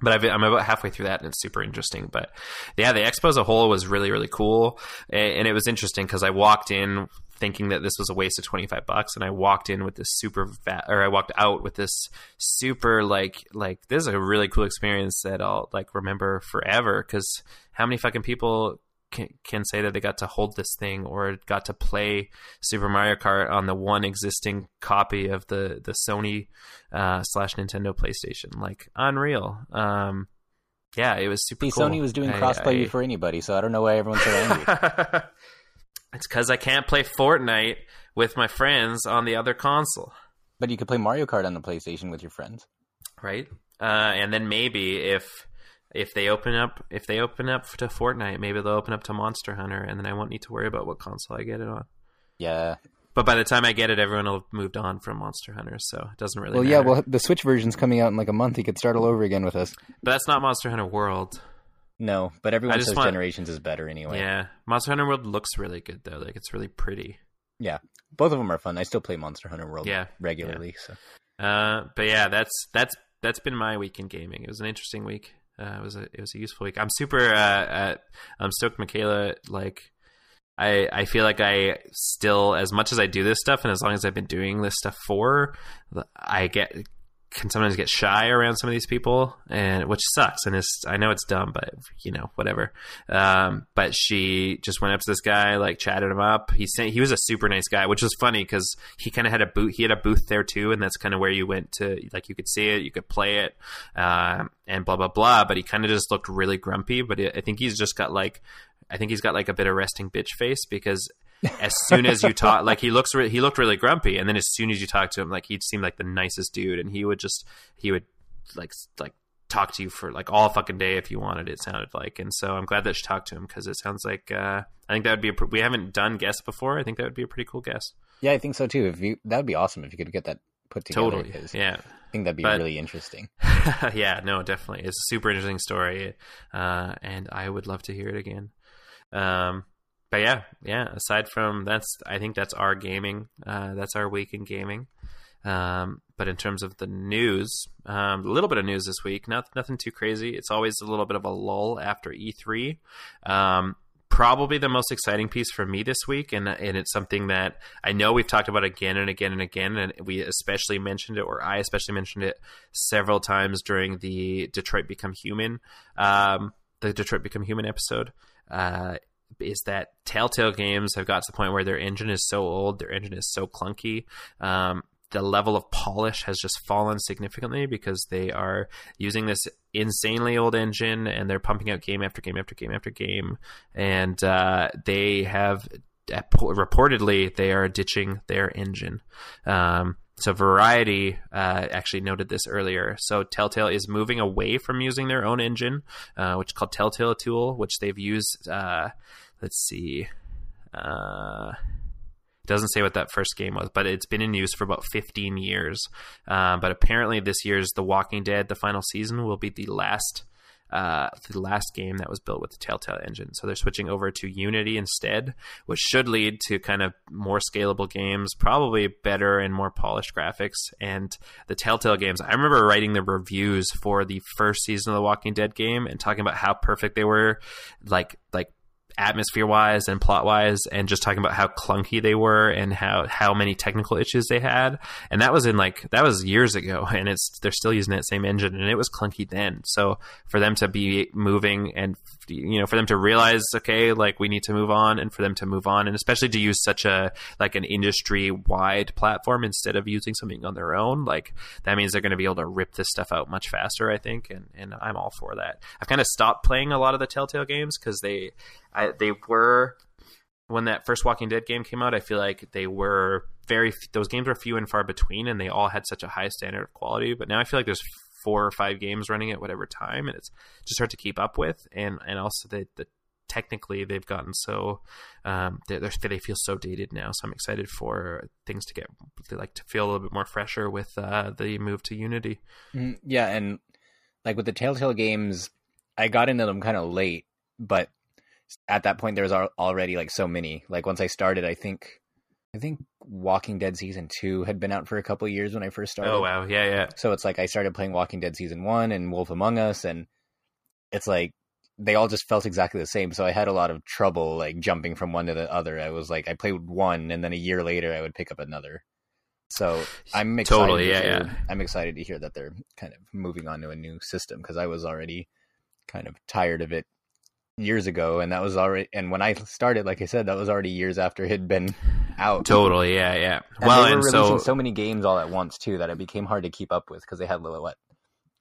but i am about halfway through that and it's super interesting. But yeah, the expo as a whole was really, really cool. And it was interesting because I walked in thinking that this was a waste of 25 bucks and I walked in with this super fat or I walked out with this super like like this is a really cool experience that I'll like remember forever cuz how many fucking people can, can say that they got to hold this thing or got to play Super Mario Kart on the one existing copy of the the Sony uh, slash Nintendo PlayStation. Like unreal. Um, yeah, it was super. See, cool. Sony was doing crossplay for anybody, so I don't know why everyone's so angry. it's because I can't play Fortnite with my friends on the other console. But you could play Mario Kart on the PlayStation with your friends, right? Uh, and then maybe if if they open up if they open up to Fortnite, maybe they'll open up to Monster Hunter, and then I won't need to worry about what console I get it on. Yeah. But by the time I get it, everyone will have moved on from Monster Hunter, so it doesn't really. Well, matter. yeah. Well, the Switch version's coming out in like a month. You could start all over again with us. But that's not Monster Hunter World. No, but everyone says want... Generations is better anyway. Yeah, Monster Hunter World looks really good though. Like it's really pretty. Yeah, both of them are fun. I still play Monster Hunter World. Yeah, regularly. Yeah. So. Uh, but yeah, that's that's that's been my week in gaming. It was an interesting week. Uh, it was a it was a useful week. I'm super uh, I'm stoked, Michaela. Like, I I feel like I still, as much as I do this stuff, and as long as I've been doing this stuff for, I get can sometimes get shy around some of these people, and which sucks. And it's I know it's dumb, but you know whatever. Um, but she just went up to this guy, like chatted him up. He sent, he was a super nice guy, which was funny because he kind of had a booth. He had a booth there too, and that's kind of where you went to. Like you could see it, you could play it, uh, and blah blah blah. But he kind of just looked really grumpy. But I think he's just got like I think he's got like a bit of resting bitch face because as soon as you talk, like he looks, re- he looked really grumpy, and then as soon as you talk to him, like he seemed like the nicest dude, and he would just, he would like, like talk to you for like all fucking day if you wanted. It sounded like, and so I'm glad that she talked to him because it sounds like uh, I think that would be a, we haven't done guests before. I think that would be a pretty cool guest. Yeah, I think so too. If you that would be awesome if you could get that put together. Totally, yeah. I think that'd be but, really interesting. yeah, no, definitely. It's a super interesting story, uh, and I would love to hear it again. Um, but yeah, yeah. Aside from that's, I think that's our gaming. Uh, that's our week in gaming. Um, but in terms of the news, um, a little bit of news this week. Not, nothing too crazy. It's always a little bit of a lull after E3. Um, probably the most exciting piece for me this week, and and it's something that I know we've talked about again and again and again, and we especially mentioned it, or I especially mentioned it several times during the Detroit Become Human, um, the Detroit Become Human episode. Uh, is that Telltale games have got to the point where their engine is so old, their engine is so clunky. Um, the level of polish has just fallen significantly because they are using this insanely old engine and they're pumping out game after game after game after game, and uh, they have reportedly they are ditching their engine. Um, so Variety uh, actually noted this earlier. So Telltale is moving away from using their own engine, uh, which is called Telltale Tool, which they've used. Uh, let's see. Uh, doesn't say what that first game was, but it's been in use for about 15 years. Uh, but apparently, this year's The Walking Dead, the final season, will be the last uh, the last game that was built with the Telltale engine. So they're switching over to Unity instead, which should lead to kind of more scalable games, probably better and more polished graphics. And the Telltale games, I remember writing the reviews for the first season of the Walking Dead game and talking about how perfect they were, like like atmosphere wise and plot wise and just talking about how clunky they were and how how many technical issues they had. And that was in like that was years ago and it's they're still using that same engine and it was clunky then. So for them to be moving and you know for them to realize okay like we need to move on and for them to move on and especially to use such a like an industry wide platform instead of using something on their own like that means they're going to be able to rip this stuff out much faster i think and and i'm all for that. I've kind of stopped playing a lot of the telltale games because they I, they were when that first Walking Dead game came out. I feel like they were very those games were few and far between, and they all had such a high standard of quality. But now I feel like there's four or five games running at whatever time, and it's just hard to keep up with. And and also the the technically they've gotten so um, they they feel so dated now. So I'm excited for things to get like to feel a little bit more fresher with uh, the move to Unity. Mm, yeah, and like with the Telltale games, I got into them kind of late, but at that point there was already like so many. Like once I started, I think I think Walking Dead season two had been out for a couple years when I first oh, started. Oh wow, yeah, yeah. So it's like I started playing Walking Dead season one and Wolf Among Us, and it's like they all just felt exactly the same. So I had a lot of trouble like jumping from one to the other. I was like I played one, and then a year later I would pick up another. So I'm excited. Totally, yeah, hear, yeah. I'm excited to hear that they're kind of moving on to a new system because I was already kind of tired of it years ago, and that was already. And when I started, like I said, that was already years after it had been out. Totally, yeah, yeah. And well, they were and releasing so... so many games all at once too that it became hard to keep up with because they had what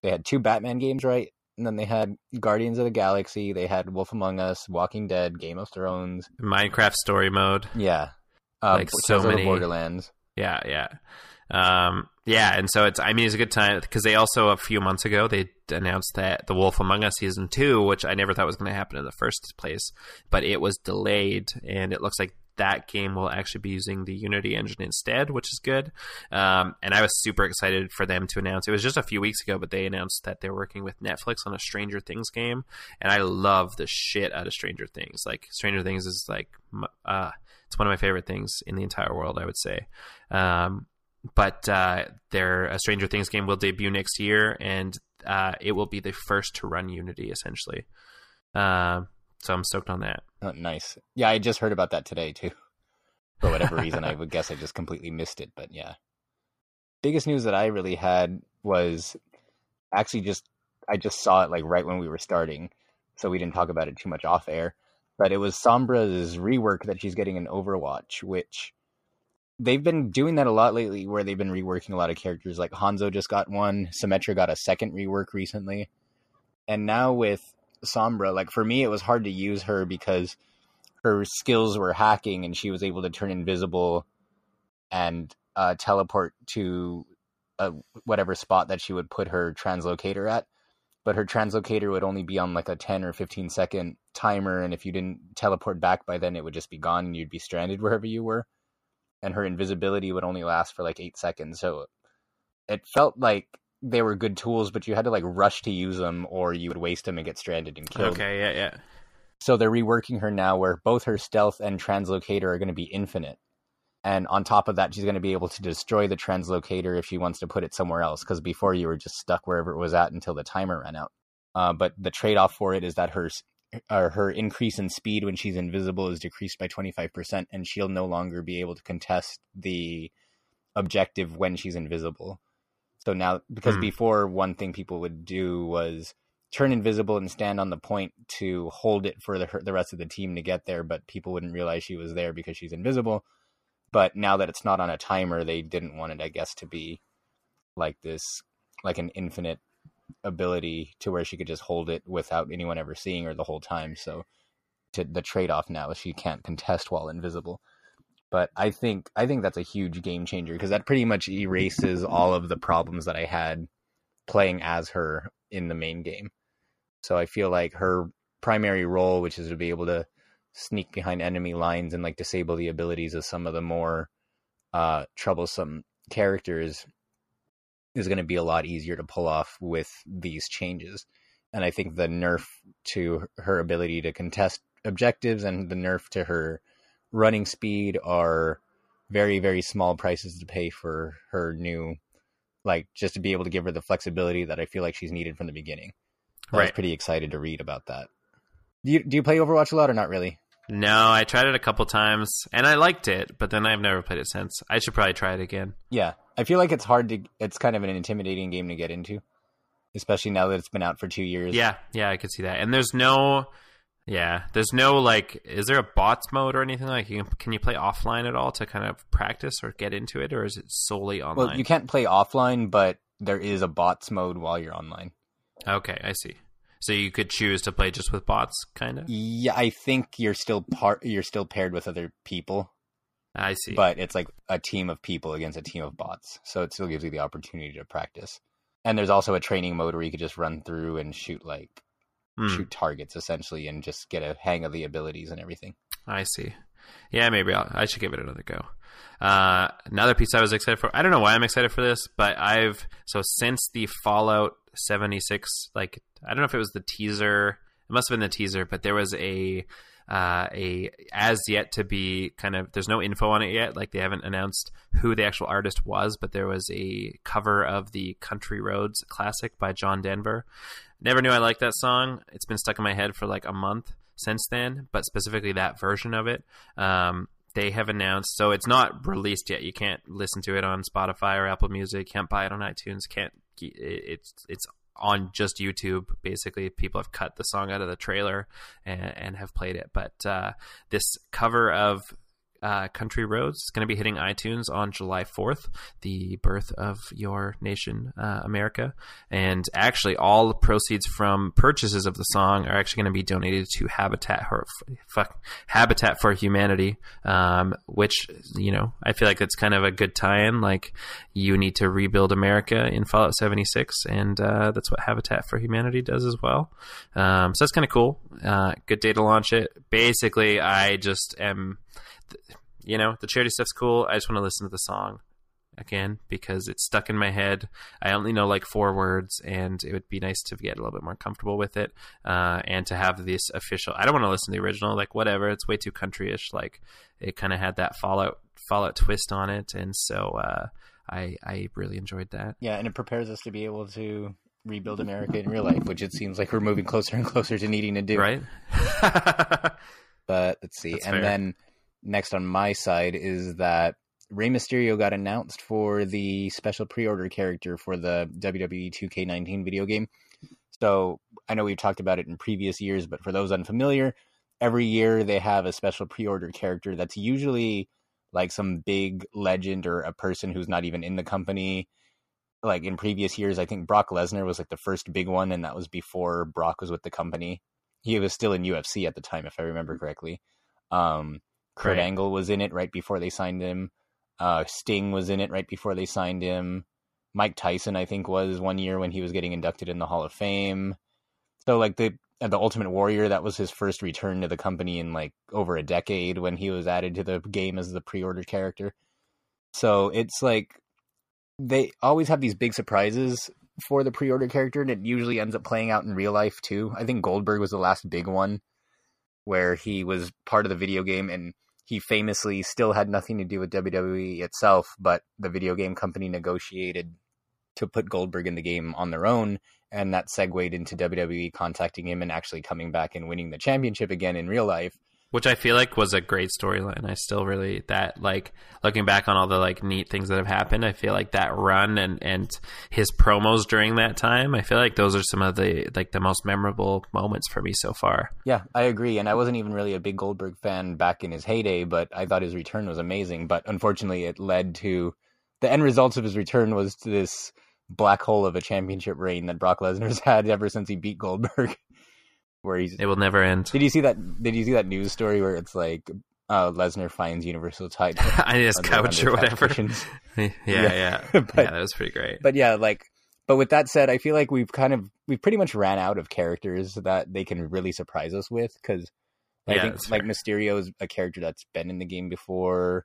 they had two Batman games, right? And then they had Guardians of the Galaxy, they had Wolf Among Us, Walking Dead, Game of Thrones, Minecraft Story Mode. Yeah, uh, like so many Borderlands. Yeah, yeah. Um, yeah, and so it's I mean it's a good time because they also a few months ago they announced that The Wolf Among Us season two, which I never thought was going to happen in the first place, but it was delayed, and it looks like that game will actually be using the Unity engine instead, which is good. Um, and I was super excited for them to announce. It was just a few weeks ago, but they announced that they're working with Netflix on a Stranger Things game, and I love the shit out of Stranger Things. Like Stranger Things is like, uh, it's one of my favorite things in the entire world. I would say. Um, but uh, their a Stranger Things game will debut next year, and uh, it will be the first to run Unity essentially. Uh, so I'm stoked on that. Oh, nice. Yeah, I just heard about that today too. For whatever reason, I would guess I just completely missed it. But yeah, biggest news that I really had was actually just I just saw it like right when we were starting, so we didn't talk about it too much off air. But it was Sombra's rework that she's getting in Overwatch, which they've been doing that a lot lately where they've been reworking a lot of characters. Like hanzo just got one symmetra got a second rework recently. And now with sombra like for me it was hard to use her because her skills were hacking and she was able to turn invisible and uh, teleport to uh, whatever spot that she would put her translocator at. But her translocator would only be on like a 10 or 15 second timer and if you didn't teleport back by then it would just be gone and you'd be stranded wherever you were and her invisibility would only last for like eight seconds. So it felt like they were good tools, but you had to like rush to use them or you would waste them and get stranded and killed. Okay, yeah, yeah. So they're reworking her now where both her stealth and translocator are going to be infinite. And on top of that, she's going to be able to destroy the translocator if she wants to put it somewhere else. Because before you were just stuck wherever it was at until the timer ran out. Uh, but the trade off for it is that her or her increase in speed when she's invisible is decreased by 25% and she'll no longer be able to contest the objective when she's invisible so now because mm. before one thing people would do was turn invisible and stand on the point to hold it for the the rest of the team to get there but people wouldn't realize she was there because she's invisible but now that it's not on a timer they didn't want it i guess to be like this like an infinite ability to where she could just hold it without anyone ever seeing her the whole time. So to the trade off now is she can't contest while invisible. But I think I think that's a huge game changer because that pretty much erases all of the problems that I had playing as her in the main game. So I feel like her primary role, which is to be able to sneak behind enemy lines and like disable the abilities of some of the more uh, troublesome characters, is going to be a lot easier to pull off with these changes and I think the nerf to her ability to contest objectives and the nerf to her running speed are very very small prices to pay for her new like just to be able to give her the flexibility that I feel like she's needed from the beginning. I was pretty excited to read about that. Do you do you play Overwatch a lot or not really? No, I tried it a couple times and I liked it, but then I've never played it since. I should probably try it again. Yeah, I feel like it's hard to. It's kind of an intimidating game to get into, especially now that it's been out for two years. Yeah, yeah, I could see that. And there's no, yeah, there's no like, is there a bots mode or anything like? You can, can you play offline at all to kind of practice or get into it, or is it solely online? Well, you can't play offline, but there is a bots mode while you're online. Okay, I see. So you could choose to play just with bots, kind of. Yeah, I think you're still part. You're still paired with other people, I see. but it's like a team of people against a team of bots. So it still gives you the opportunity to practice. And there's also a training mode where you could just run through and shoot like Hmm, shoot targets essentially, and just get a hang of the abilities and everything. I see. Yeah, maybe I'll, I should give it another go. Uh, another piece I was excited for. I don't know why I'm excited for this, but I've so since the Fallout 76, like I don't know if it was the teaser. It must have been the teaser, but there was a uh, a as yet to be kind of. There's no info on it yet. Like they haven't announced who the actual artist was, but there was a cover of the Country Roads classic by John Denver. Never knew I liked that song. It's been stuck in my head for like a month since then, but specifically that version of it. Um, they have announced, so it's not released yet. You can't listen to it on Spotify or Apple Music. Can't buy it on iTunes. Can't. It's it's on just YouTube. Basically, people have cut the song out of the trailer and, and have played it. But uh, this cover of uh, Country Roads is going to be hitting iTunes on July 4th, the birth of your nation, uh, America. And actually, all the proceeds from purchases of the song are actually going to be donated to Habitat for, fuck, Habitat for Humanity, um, which, you know, I feel like that's kind of a good tie in. Like, you need to rebuild America in Fallout 76, and uh, that's what Habitat for Humanity does as well. Um, so that's kind of cool. Uh, good day to launch it. Basically, I just am you know, the charity stuff's cool. I just want to listen to the song again because it's stuck in my head. I only know like four words, and it would be nice to get a little bit more comfortable with it, uh, and to have this official. I don't want to listen to the original, like whatever. It's way too countryish. Like it kind of had that Fallout Fallout twist on it, and so uh, I I really enjoyed that. Yeah, and it prepares us to be able to rebuild America in real life, which it seems like we're moving closer and closer to needing to do. Right? But let's see. That's and fair. then next on my side is that Rey Mysterio got announced for the special pre-order character for the WWE 2K19 video game. So I know we've talked about it in previous years, but for those unfamiliar, every year they have a special pre-order character that's usually like some big legend or a person who's not even in the company. Like in previous years, I think Brock Lesnar was like the first big one, and that was before Brock was with the company. He was still in UFC at the time, if I remember correctly. Um, Kurt Right. Angle was in it right before they signed him. Uh, Sting was in it right before they signed him. Mike Tyson, I think, was one year when he was getting inducted in the Hall of Fame. So, like the the Ultimate Warrior, that was his first return to the company in like over a decade when he was added to the game as the pre-order character. So it's like they always have these big surprises for the pre-order character, and it usually ends up playing out in real life too. I think Goldberg was the last big one where he was part of the video game and he famously still had nothing to do with WWE itself, but the video game company negotiated to put Goldberg in the game on their own, and that segued into WWE contacting him and actually coming back and winning the championship again in real life. Which I feel like was a great storyline. I still really that like looking back on all the like neat things that have happened. I feel like that run and and his promos during that time. I feel like those are some of the like the most memorable moments for me so far. Yeah, I agree. And I wasn't even really a big Goldberg fan back in his heyday, but I thought his return was amazing. But unfortunately, it led to the end results of his return was to this black hole of a championship reign that Brock Lesnar's had ever since he beat Goldberg. Where he's It will never end. did you see that? Did you see that news story where it's like uh, Lesnar finds Universal title? on his couch or whatever. yeah, Yeah. yeah, But- yeah. That was pretty great. but yeah, like, but with that said, I feel like we've kind of we've pretty much ran out of characters that they can really surprise us with because I Yeah, think like. Mysterio is a character that's been in the game before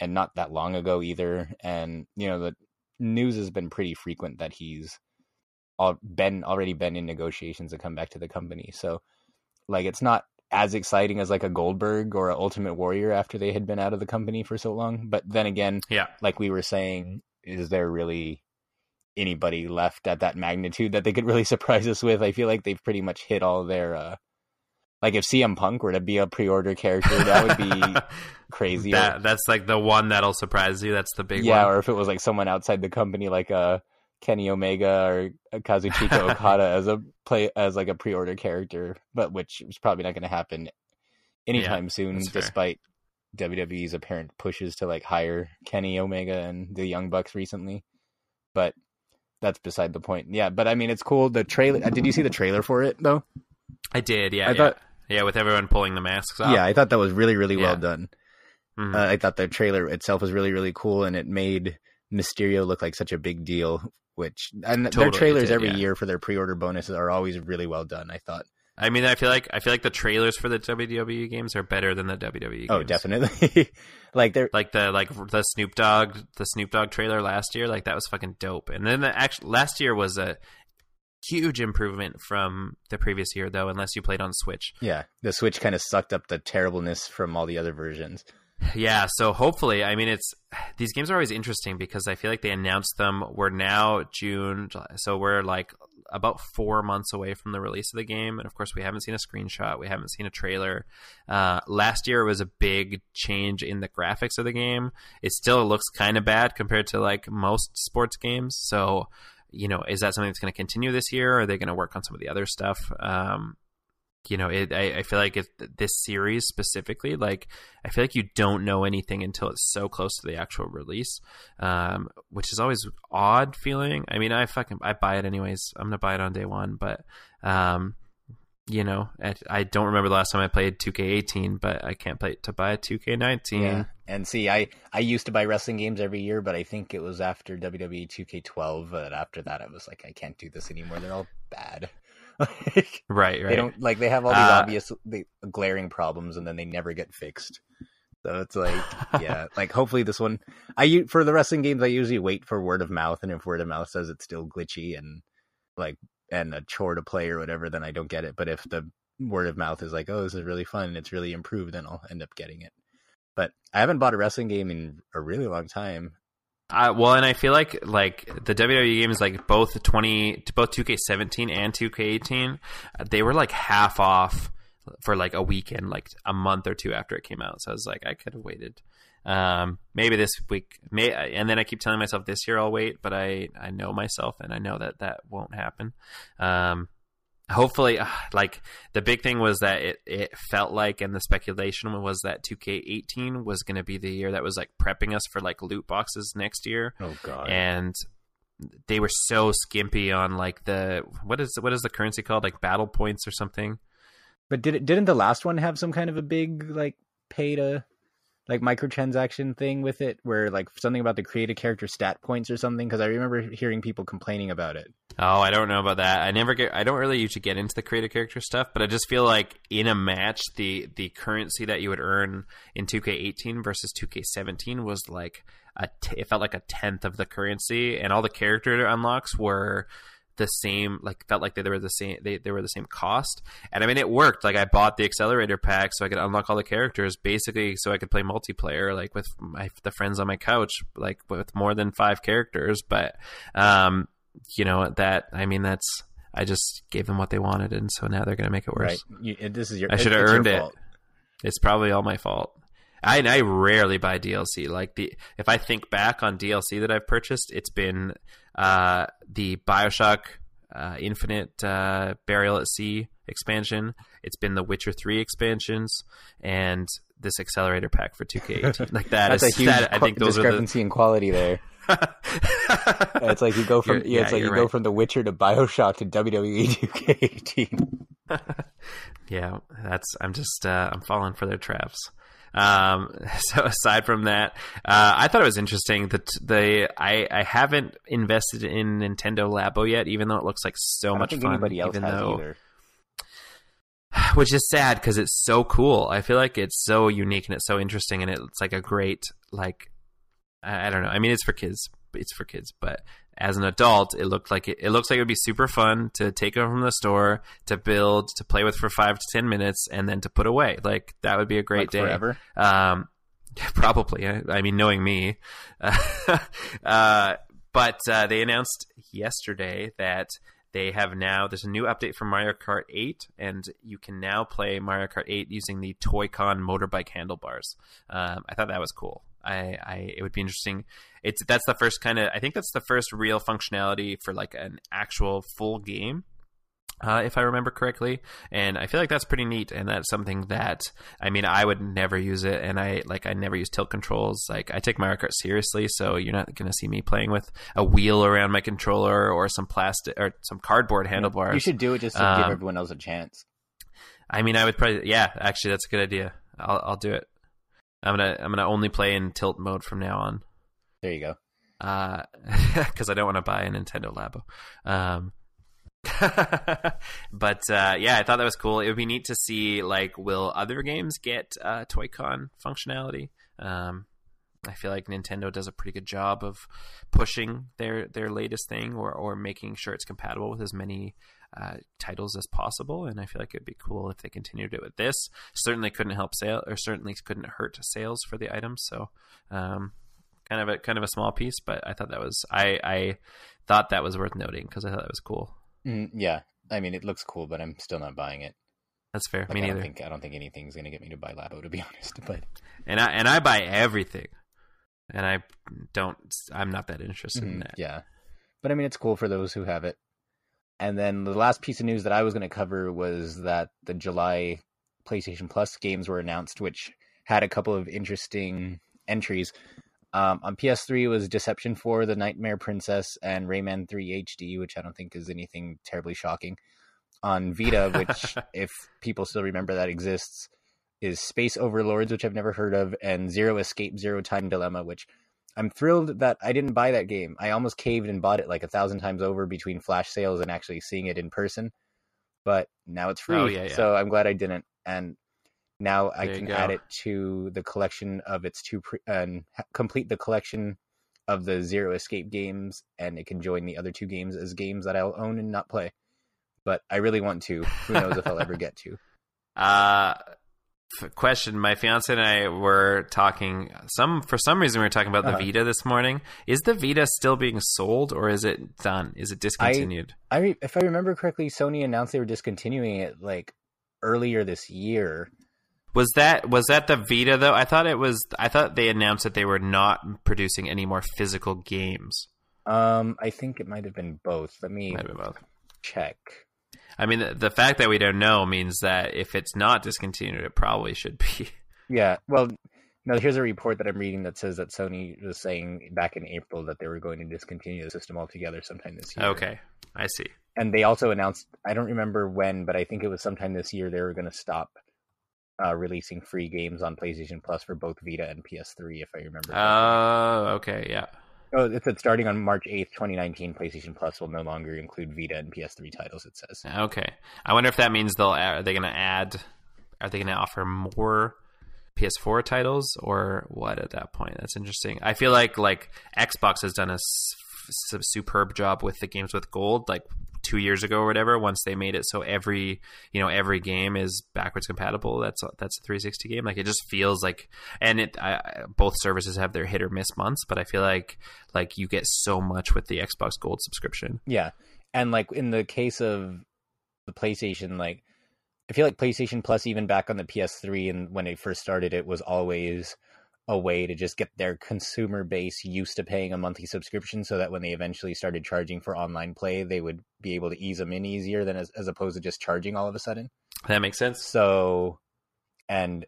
and not that long ago either, and you know the news has been pretty frequent that he's all been already been in negotiations to come back to the company. So like it's not as exciting as like a Goldberg or a Ultimate Warrior after they had been out of the company for so long. But then again, yeah, like we were saying, is there really anybody left at that magnitude that they could really surprise us with? I feel like they've pretty much hit all their uh like if CM Punk were to be a pre-order character, that would be crazy. That, that's like the one that'll surprise you. That's the big one. yeah, one. or if it was like someone outside the company, like uh Kenny Omega or Kazuchika Okada as a play as like a pre-order character, but which is probably not going to happen anytime yeah, soon, despite WWE's apparent pushes to like hire Kenny Omega and the Young Bucks recently. But that's beside the point. Yeah, but I mean, it's cool. The trailer. Uh, did you see the trailer for it though? I did. Yeah, I yeah. thought. Yeah, with everyone pulling the masks off. Yeah, I thought that was really, really yeah. well done. Mm-hmm. Uh, I thought the trailer itself was really, really cool, and it made Mysterio look like such a big deal. Which and totally their trailers did, every yeah. year for their pre-order bonuses are always really well done. I thought. I mean, I feel like I feel like the trailers for the WWE games are better than the WWE. Oh, games. Oh, definitely. like they're like the like the Snoop Dogg the Snoop Dogg trailer last year. Like that was fucking dope. And then the actual last year was a huge improvement from the previous year, though. Unless you played on Switch. Yeah, the Switch kind of sucked up the terribleness from all the other versions. Yeah, so hopefully, I mean, it's these games are always interesting because I feel like they announced them. We're now June, so we're like about four months away from the release of the game, and of course, we haven't seen a screenshot, we haven't seen a trailer. Uh, last year was a big change in the graphics of the game. It still looks kind of bad compared to like most sports games. So, you know, is that something that's going to continue this year? Or are they going to work on some of the other stuff? Um, you know, it, I, I feel like this series specifically, like I feel like you don't know anything until it's so close to the actual release, um, which is always odd feeling. I mean, I fucking I buy it anyways. I'm gonna buy it on day one, but um, you know, I, don't remember the last time I played 2K18, but I can't play to buy a 2K19. Yeah. And see, I I used to buy wrestling games every year, but I think it was after WWE 2K12 that after that I was like, I can't do this anymore. They're all bad. like, right, right. They don't like they have all these uh, obvious glaring problems, and then they never get fixed. So it's like, yeah, like hopefully this one. I for the wrestling games, I usually wait for word of mouth, and if word of mouth says it's still glitchy and like and a chore to play or whatever, then I don't get it. But if the word of mouth is like, oh, this is really fun, and it's really improved, then I'll end up getting it. But I haven't bought a wrestling game in a really long time. Uh, well, and I feel like like the WWE games, like both twenty, both two K seventeen and two K eighteen, they were like half off for like a weekend, like a month or two after it came out. So I was like, I could have waited. Um, maybe this week, may, and then I keep telling myself this year I'll wait, but I I know myself and I know that that won't happen. Um, hopefully uh, like the big thing was that it, it felt like and the speculation was that 2k18 was going to be the year that was like prepping us for like loot boxes next year. Oh god. And they were so skimpy on like the what is what is the currency called? Like battle points or something? But did it didn't the last one have some kind of a big like pay to like microtransaction thing with it where like something about the created character stat points or something because i remember hearing people complaining about it. Oh i don't know about that. I never get i don't really usually get into the created character stuff but i just feel like in a match the the currency that you would earn in 2k18 versus 2k17 was like a t- it felt like a tenth of the currency and all the character unlocks were the same like felt like they, they were the same they, they were the same cost. And i mean it worked. Like i bought the accelerator pack so i could unlock all the characters basically so i could play multiplayer like with my the friends on my couch like with more than five characters. But um you know that i mean that's i just gave them what they wanted and so now they're gonna make it worse. Right. You, this is your i should have earned it. it's probably all my fault. I, I rarely buy DLC. Like the if I think back on DLC that I've purchased, it's been uh, the Bioshock uh, Infinite uh, Burial at Sea expansion. It's been the Witcher Three expansions and this accelerator pack for 2K18. Like that That's is, a huge that, I think those discrepancy are the... in quality there. it's like you go from yeah, it's like you right. go from The Witcher to Bioshock to WWE 2K18. yeah, that's I'm just uh, I'm falling for their traps. Um, so aside from that, uh, I thought it was interesting that the I, I haven't invested in Nintendo Labo yet, even though it looks like so much fun. Anybody else even has though, either. Which is sad because it's so cool. I feel like it's so unique and it's so interesting, and it's like a great like I don't know. I mean, it's for kids. It's for kids, but as an adult, it looked like it, it looks like it would be super fun to take it from the store, to build, to play with for five to ten minutes, and then to put away. Like that would be a great Like day. forever. Um, probably. I, I mean, knowing me. uh, but uh, they announced yesterday that they have now. There's a new update for Mario Kart 8, and you can now play Mario Kart 8 using the Toy-Con motorbike handlebars. Um, I thought that was cool. I, I it would be interesting. It's that's the first kind of. I think that's the first real functionality for like an actual full game uh, if I remember correctly. And I feel like that's pretty neat. And that's something that I mean, I would never use it, and I like I never use tilt controls. Like I take Mario Kart seriously, so you're not going to see me playing with a wheel around my controller or some plastic or some cardboard handlebars. You should do it just to give Um, everyone else a chance. I mean, I would probably yeah. Actually, that's a good idea. I'll I'll do it. I'm gonna I'm gonna only play in tilt mode from now on. There you go. because I don't want to buy a Nintendo Labo. Um, but uh, yeah, I thought that was cool. It would be neat to see like will other games get uh, Toy-Con functionality. Um, I feel like Nintendo does a pretty good job of pushing their their latest thing or or making sure it's compatible with as many uh, titles as possible. And I feel like it'd be cool if they continued it with this. Certainly couldn't help sale or certainly couldn't hurt sales for the items. So um, kind of a kind of a small piece, but I thought that was I I thought that was worth noting because I thought that was cool. Mm, yeah, I mean it looks cool, but I'm still not buying it. That's fair. Like, Me I neither. don't think I don't think anything's gonna get me to buy Labo to be honest. But And I and I buy everything, and I don't. I'm not that interested in Mhm, that. yeah, but I mean it's cool for those who have it. And then the last piece of news that I was going to cover was that the July PlayStation Plus games were announced, which had a couple of interesting entries. Um, on PS3 was Deception 4, The Nightmare Princess, and Rayman 3 HD, which I don't think is anything terribly shocking. On Vita, which, if people still remember that exists, is Space Overlords, which I've never heard of, and Zero Escape, Zero Time Dilemma, which I'm thrilled that I didn't buy that game. I almost caved and bought it like a thousand times over between flash sales and actually seeing it in person. But now it's free, Oh, yeah, yeah. so I'm glad I didn't. And now I There you can add it to the collection of its two pre- and complete the collection of the Zero Escape games, and it can join the other two games as games that I'll own and not play. But I really want to. Who knows if I'll ever get to? Uh, question: My fiance and I were talking. Some for some reason we were talking about the Uh-huh. Vita this morning. Is the Vita still being sold, or is it done? Is it discontinued? I re- if I remember correctly, Sony announced they were discontinuing it like earlier this year. Was that was that the Vita though? I thought it was. I thought they announced that they were not producing any more physical games. Um, I think it might have been both. Let me Might have been both. check. I mean, the, the fact that we don't know means that if it's not discontinued, it probably should be. Yeah, well, no. Here's a report that I'm reading that says that Sony was saying back in April that they were going to discontinue the system altogether sometime this year. Okay, I see. and they also announced. I don't remember when, but I think it was sometime this year they were going to stop uh, releasing free games on PlayStation Plus for both Vita and PS3. If I remember. correctly. Oh, okay, yeah. Oh, it said starting on March 8th, 2019, PlayStation Plus will no longer include Vita and PS3 titles, it says. Okay. I wonder if that means they'll are they going to add are they going to offer more PS4 titles or what at that point? That's interesting. I feel like like Xbox has done a s- s- superb job with the games with gold like 2 years ago or whatever once they made it so every, you know, every game is backwards compatible. That's a- that's a 360 game. Like it just feels like and it I- both services have their hit or miss months, but I feel like like you get so much with the Xbox Gold subscription. Yeah. And like in the case of the PlayStation, like I feel like PlayStation Plus, even back on the PS3 and when it first started, it was always a way to just get their consumer base used to paying a monthly subscription so that when they eventually started charging for online play, they would be able to ease them in easier than as, as opposed to just charging all of a sudden. That makes sense. So, and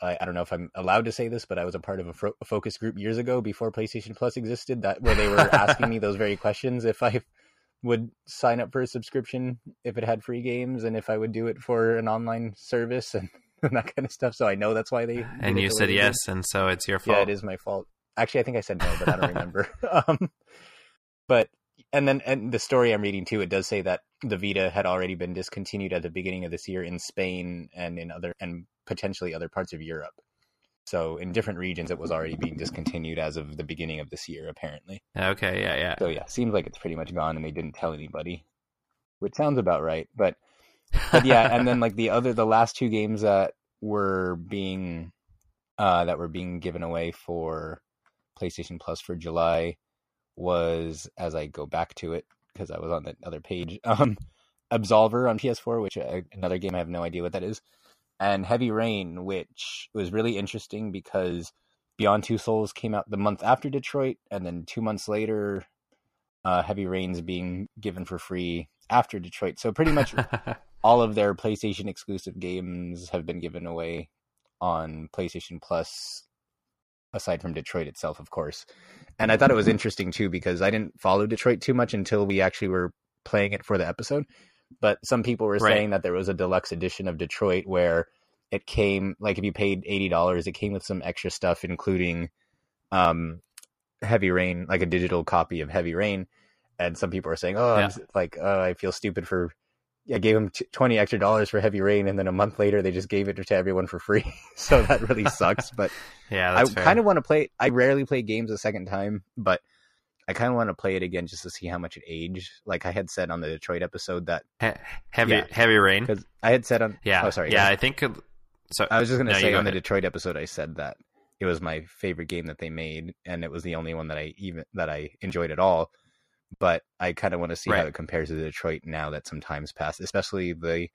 I, I don't know if I'm allowed to say this, but I was a part of a, fo- a focus group years ago before PlayStation Plus existed. That where they were asking me those very questions if I would sign up for a subscription if it had free games and if I would do it for an online service and, that kind of stuff. So I know that's why they And you said yes, and so it's your fault. Yeah, it is my fault. Actually, I think I said no, but I don't remember. um, but and then and the story I'm reading too, it does say that the Vita had already been discontinued at the beginning of this year in Spain and in other and potentially other parts of Europe. So in different regions, it was already being discontinued as of the beginning of this year, apparently. Okay, yeah, yeah. So yeah, seems like it's pretty much gone, and they didn't tell anybody, which sounds about right. But but yeah, and then like the other, the last two games that were being uh, that were being given away for PlayStation Plus for July was, as I go back to it because I was on the other page, um, Absolver on PS4, which uh, another game I have no idea what that is, and Heavy Rain, which was really interesting because Beyond Two Souls came out the month after Detroit, and then two months later, uh, Heavy Rain's being given for free after Detroit. So pretty much all of their PlayStation exclusive games have been given away on PlayStation Plus, aside from Detroit itself, of course. And I thought it was interesting too because I didn't follow Detroit too much until we actually were playing it for the episode. But some people were Right. saying that there was a deluxe edition of Detroit where it came like if you paid eighty dollars, it came with some extra stuff, including um, Heavy Rain, like a digital copy of Heavy Rain. And some people are saying, "Oh, I'm Yeah. like, oh, I feel stupid for." I gave them t- twenty extra dollars for Heavy Rain, and then a month later they just gave it to everyone for free. so that really sucks. But yeah, I kind of want to play. I rarely play games a second time, but I kind of want to play it again just to see how much it aged. Like I had said on the Detroit episode that He- heavy Yeah. heavy rain. because I had said on Yeah. oh sorry Yeah, go I think. So I was just gonna No, say go on the. Detroit episode I said that it was my favorite game that they made, and it was the only one that I even that I enjoyed at all. But I kind of want to see how it compares to Detroit now that some time's passed, especially the.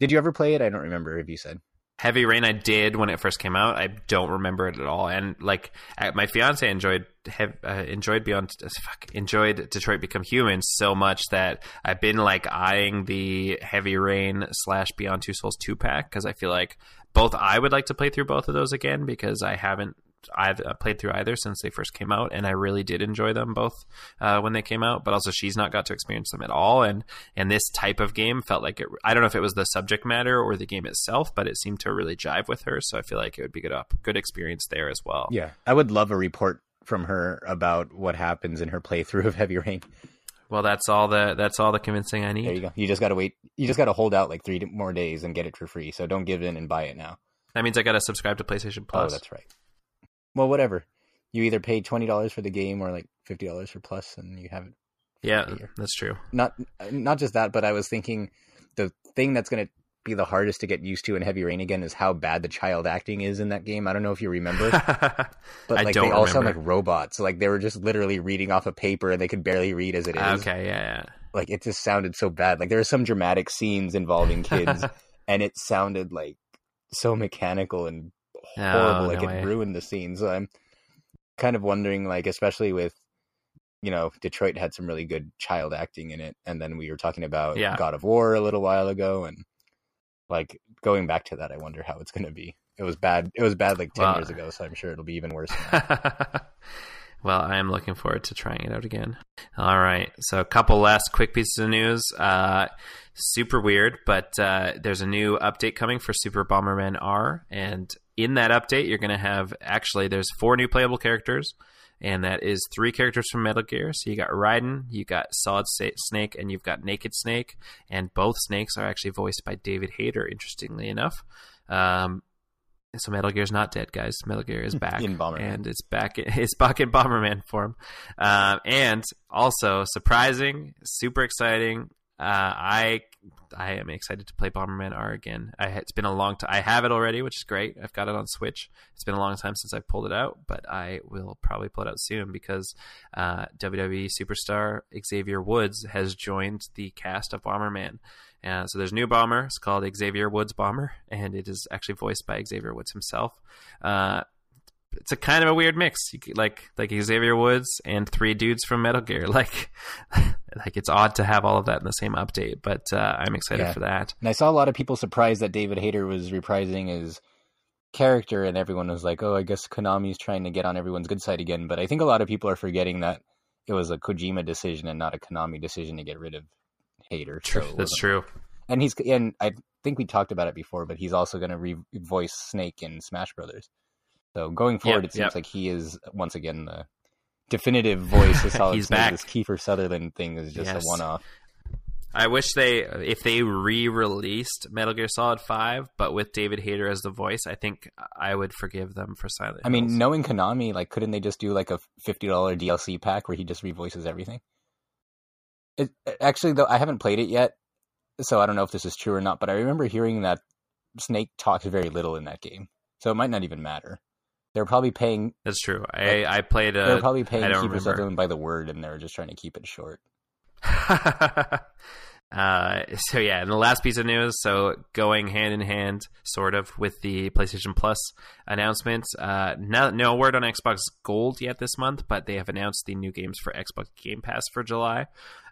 Did you ever play it? I don't remember if you said. Heavy Rain, I did when it first came out. I don't remember it at all. And like my fiance enjoyed hev- uh, enjoyed Beyond uh, fuck, enjoyed Detroit Become Human so much that I've been like eyeing the Heavy Rain slash Beyond Two Souls two pack because I feel like both I would like to play through both of those again because I haven't I've uh, played through either since they first came out, and I really did enjoy them both uh, when they came out. But also, she's not got to experience them at all, and and this type of game felt like it. I don't know if it was the subject matter or the game itself, but it seemed to really jive with her. So I feel like it would be good up, good experience there as well. Yeah, I would love a report from her about what happens in her playthrough of Heavy Rain. Well, that's all the that's all the convincing I need. There you go. You just got to wait. You just got to hold out like three more days and get it for free. So don't give in and buy it now. That means I got to subscribe to PlayStation Plus. Oh, that's right. Well, whatever. You either pay twenty dollars for the game or like fifty dollars for Plus, and you have it. yeah, that's true. Not not just that, but I was thinking the thing that's going to be the hardest to get used to in Heavy Rain again is how bad the child acting is in that game. I don't know if you remember, but like they all sound like robots. Like they were just literally reading off a paper and they could barely read as it is. okay, yeah, yeah. Like it just sounded so bad. Like there were some dramatic scenes involving kids, and it sounded like so mechanical and Oh, horrible. like no it way. ruined the scene. So I'm kind of wondering, like, especially with you know Detroit had some really good child acting in it, and then we were talking about Yeah. God of War a little while ago, and like going back to that, I wonder how it's going to be. It was bad. It was bad like ten Well- years ago, so I'm sure it'll be even worse. well, I am looking forward to trying it out again. All right. So, a couple last quick pieces of news. Uh, super weird, but uh, there's a new update coming for Super Bomberman R. And in that update, you're going to have actually, there's four new playable characters. And that is three characters from Metal Gear. So you got Raiden, you got Solid Snake, and you've got Naked Snake. And both snakes are actually voiced by David Hayter, interestingly enough. Um, so Metal Gear's not dead, guys. Metal Gear is back, In Bomberman. and it's back. It's back in Bomberman form, um, and also surprising, super exciting. Uh, I I am excited to play Bomberman R again. I, it's been a long time. I have it already, which is great. I've got it on Switch. It's been a long time since I pulled it out, but I will probably pull it out soon because uh, WWE superstar Xavier Woods has joined the cast of Bomberman. Uh, so there's a new bomber. It's called Xavier Woods Bomber, and it is actually voiced by Xavier Woods himself. Uh, it's a kind of a weird mix, could- like like Xavier Woods and three dudes from Metal Gear. Like, like it's odd to have all of that in the same update, but uh, I'm excited Yeah. for that. and I saw a lot of people surprised that David Hayter was reprising his character, and everyone was like, "Oh, I guess Konami's trying to get on everyone's good side again." But I think a lot of people are forgetting that it was a Kojima decision and not a Konami decision to get rid of Hayter. so That's true. and he's and I think we talked about it before, but he's also going to re- voice Snake in Smash Brothers. So going forward, Yep, it seems yep. like he is once again the definitive voice of Solid He's Snake. back. This Kiefer Sutherland thing is just Yes. a one-off. I wish they if they re-released Metal Gear Solid Five, but with David Hayter as the voice, I think I would forgive them for Silent. I mean, knowing Konami, like, couldn't they just do like a fifty dollar DLC pack where he just revoices everything? It, actually, though, I haven't played it yet, so I don't know if this is true or not. But I remember hearing that Snake talks very little in that game, so it might not even matter. They're probably paying. that's true. I I played a. They're probably paying Kiefer. Sutherland by the word, and they're just trying to keep it short. uh, so yeah, and the last piece of news. So going hand in hand, sort of, with the PlayStation Plus announcement. Uh, no, no word on Xbox Gold yet this month, but they have announced the new games for Xbox Game Pass for July.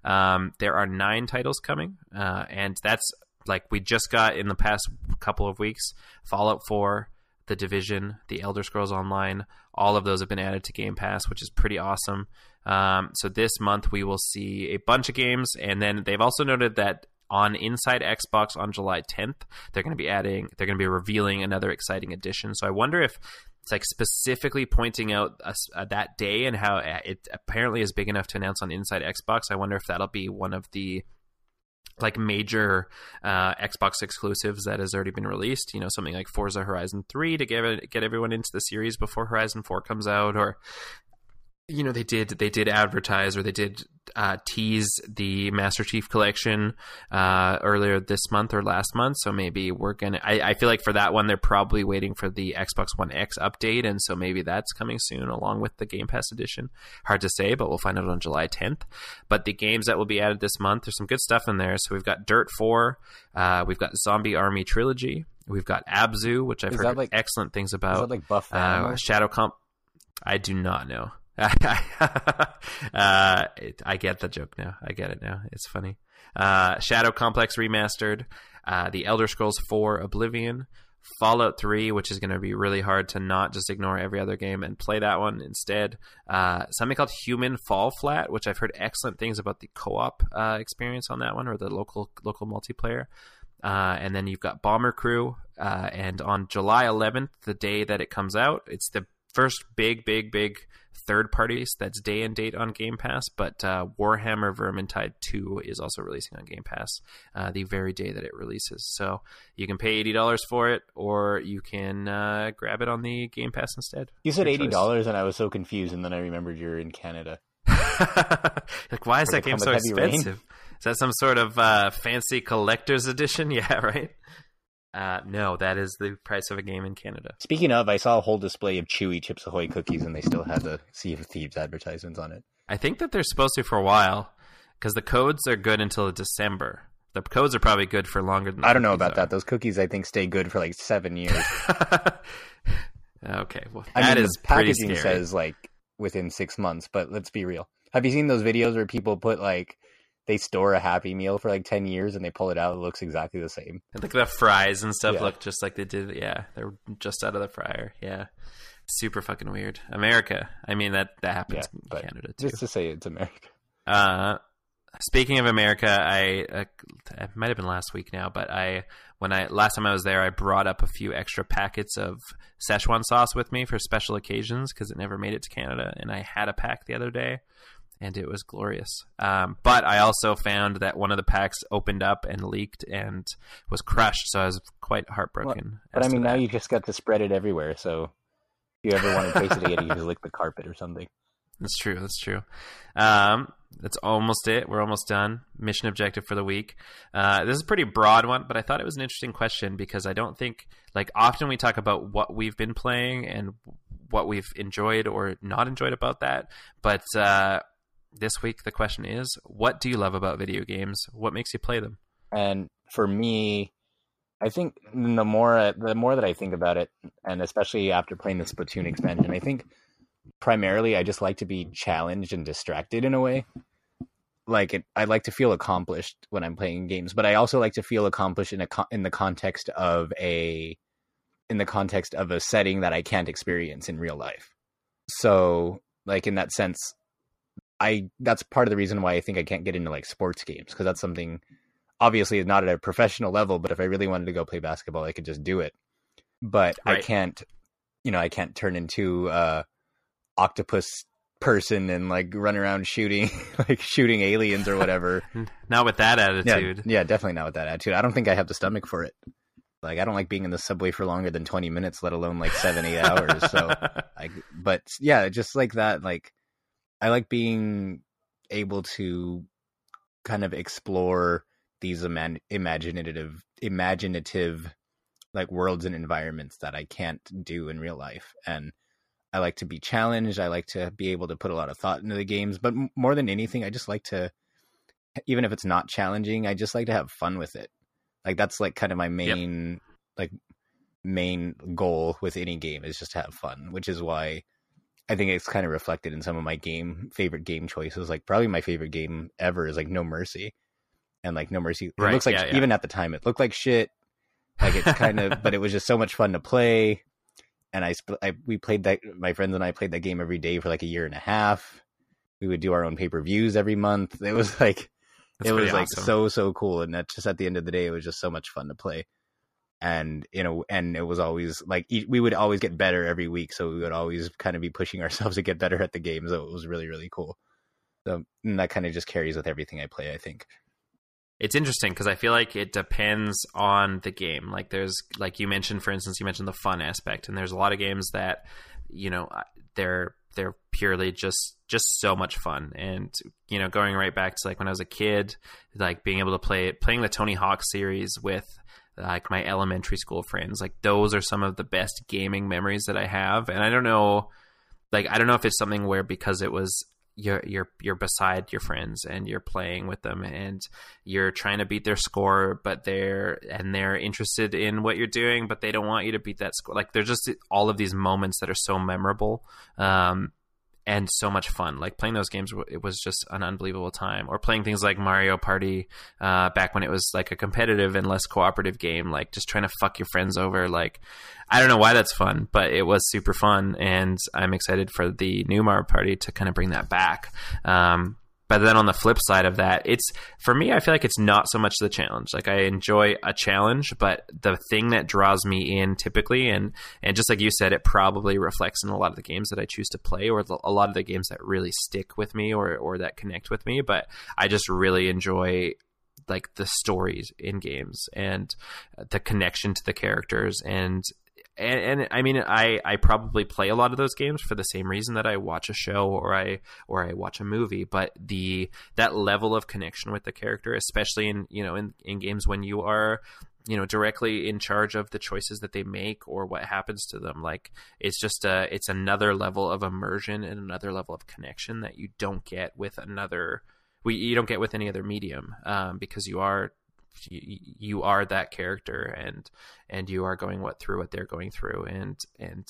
Um, there are nine titles coming, uh, and that's like we just got in the past couple of weeks. Fallout Four. The Division, The Elder Scrolls Online, all of those have been added to Game Pass, which is pretty awesome. Um, so this month we will see a bunch of games, and then they've also noted that on Inside Xbox on July 10th, they're going to be adding, they're going to be revealing another exciting addition. So I wonder if it's like specifically pointing out uh, uh, that day and how it apparently is big enough to announce on Inside Xbox. I wonder if that'll be one of the like major uh, Xbox exclusives that has already been released. You know, something like Forza Horizon Three to get get everyone into the series before Horizon Four comes out, or you know they did they did advertise or they did uh, tease the Master Chief Collection uh, earlier this month or last month. So maybe we're gonna. I, I feel like for that one they're probably waiting for the Xbox One X update, and so maybe that's coming soon along with the Game Pass edition. Hard to say, but we'll find out on July 10th. But the games that will be added this month, there's some good stuff in there. So we've got Dirt 4, uh, we've got Zombie Army Trilogy. We've got Abzu, which I've Is heard like- excellent things Is about. that like Buff Uh, Shadow Comp. I do not know. uh, it, I get the joke now. I get it now. It's funny. Uh, Shadow Complex remastered. Uh, the Elder Scrolls 4 Oblivion. Fallout 3, which is going to be really hard to not just ignore every other game and play that one instead. Uh, something called Human Fall Flat, which I've heard excellent things about the co-op uh, experience on that one or the local local multiplayer. Uh, and then you've got Bomber Crew. Uh, and on July 11th, the day that it comes out, it's the first big, big, big third parties that's day and date on Game Pass. But uh, Warhammer Vermintide 2 is also releasing on Game Pass uh, the very day that it releases. So you can pay $80 for it, or you can uh, grab it on the Game Pass instead. You said Your eighty choice. dollars, and I was so confused, and then I remembered you're in Canada. like, why is that game so heavy rain? expensive? Is that some sort of uh, fancy collector's edition? Yeah, right. Uh, no, that is the price of a game in Canada. Speaking of, I saw a whole display of Chewy Chips Ahoy cookies, and they still had the Sea of Thieves advertisements on it. I think that they're supposed to for a while because the codes are good until December. The codes are probably good for longer than I don't know about that. Those cookies, I think, stay good for like seven years. okay, well, I that mean, is packaging says like within six months, but let's be real. Have you seen those videos where people put like they store a Happy Meal for like ten years and they pull it out, it looks exactly the same. Like the fries and stuff Yeah. look just like they did. Yeah, they're just out of the fryer. Yeah, super fucking weird. America. I mean that that happens Yeah, in Canada too. Just to say it's America. Uh, speaking of America, I uh, it might have been last week now, but I when I last time I was there, I brought up a few extra packets of Szechuan sauce with me for special occasions because it never made it to Canada, and I had a pack the other day. And it was glorious. Um, but I also found that one of the packs opened up and leaked and was crushed. So I was quite heartbroken. But I mean, now you just got to spread it everywhere. So if you ever want to taste it again, you just lick the carpet or something. That's true. That's true. Um, that's almost it. We're almost done. Mission objective for the week. Uh, this is a pretty broad one, but I thought it was an interesting question because I don't think, like, often we talk about what we've been playing and what we've enjoyed or not enjoyed about that. But uh, this week, the question is, what do you love about video games? What makes you play them? And for me, I think the more the more that I think about it, and especially after playing the Splatoon expansion, I think primarily I just like to be challenged and distracted in a way. Like it, I like to feel accomplished when I'm playing games, but I also like to feel accomplished in a in the context of a in the context of a setting that I can't experience in real life. So, like in that sense, I that's part of the reason why I think I can't get into like sports games because that's something obviously not at a professional level, but if I really wanted to go play basketball, I could just do it. But I can't, you know, I can't turn into uh octopus person and like run around shooting like shooting aliens or whatever. not with that attitude. Yeah, yeah, definitely not with that attitude. I don't think I have the stomach for it. Like I don't like being in the subway for longer than 20 minutes, let alone like 7 8 hours. So I but yeah, just like that like I like being able to kind of explore these ima- imaginative imaginative like worlds and environments that I can't do in real life and I like to be challenged. I like to be able to put a lot of thought into the games, but more than anything, I just like to, even if it's not challenging, I just like to have fun with it. Like that's like kind of my main, yep. like main goal with any game is just to have fun, which is why I think it's kind of reflected in some of my game favorite game choices. Like probably my favorite game ever is like No Mercy, and like No Mercy. It right, looks like yeah, yeah. even at the time it looked like shit. Like it's kind of, but it was just so much fun to play and I, I we played that my friends and I played that game every day for like a year and a half. We would do our own pay per views every month. It was like That's it was like awesome. so so cool, and that just at the end of the day, it was just so much fun to play. And you know, and it was always like we would always get better every week, so we would always kind of be pushing ourselves to get better at the game. So it was really really cool. So that kind of just carries with everything I play. I think it's interesting because I feel like it depends on the game. Like there's like you mentioned, for instance, you mentioned the fun aspect, and there's a lot of games that you know they're they're purely just just so much fun. And you know, going right back to like when I was a kid, like being able to play playing the Tony Hawk series with like my elementary school friends, like those are some of the best gaming memories that I have. And I don't know, like I don't know if it's something where because it was you're you're you're beside your friends and you're playing with them and you're trying to beat their score but they're and they're interested in what you're doing but they don't want you to beat that score. Like there's just all of these moments that are so memorable. Um, and so much fun. Like playing those games, it was just an unbelievable time. Or playing things like Mario Party uh, back when it was like a competitive and less cooperative game, like just trying to fuck your friends over. Like I don't know why that's fun, but it was super fun, and I'm excited for the new Mario Party to kind of bring that back. Um, but then on the flip side of that, it's for me, I feel like it's not so much the challenge. Like I enjoy a challenge, but the thing that draws me in typically, and and just like you said, it probably reflects in a lot of the games that I choose to play, or the, a lot of the games that really stick with me, or or that connect with me. But I just really enjoy like the stories in games and the connection to the characters and and, and, I mean, I, I probably play a lot of those games for the same reason that I watch a show or I or I watch a movie. But the that level of connection with the character, especially in you know in, in games when you are you know directly in charge of the choices that they make or what happens to them, like it's just a it's another level of immersion and another level of connection that you don't get with another we you don't get with any other medium um, because you are you, are that character and and you are going what through what they're going through. And and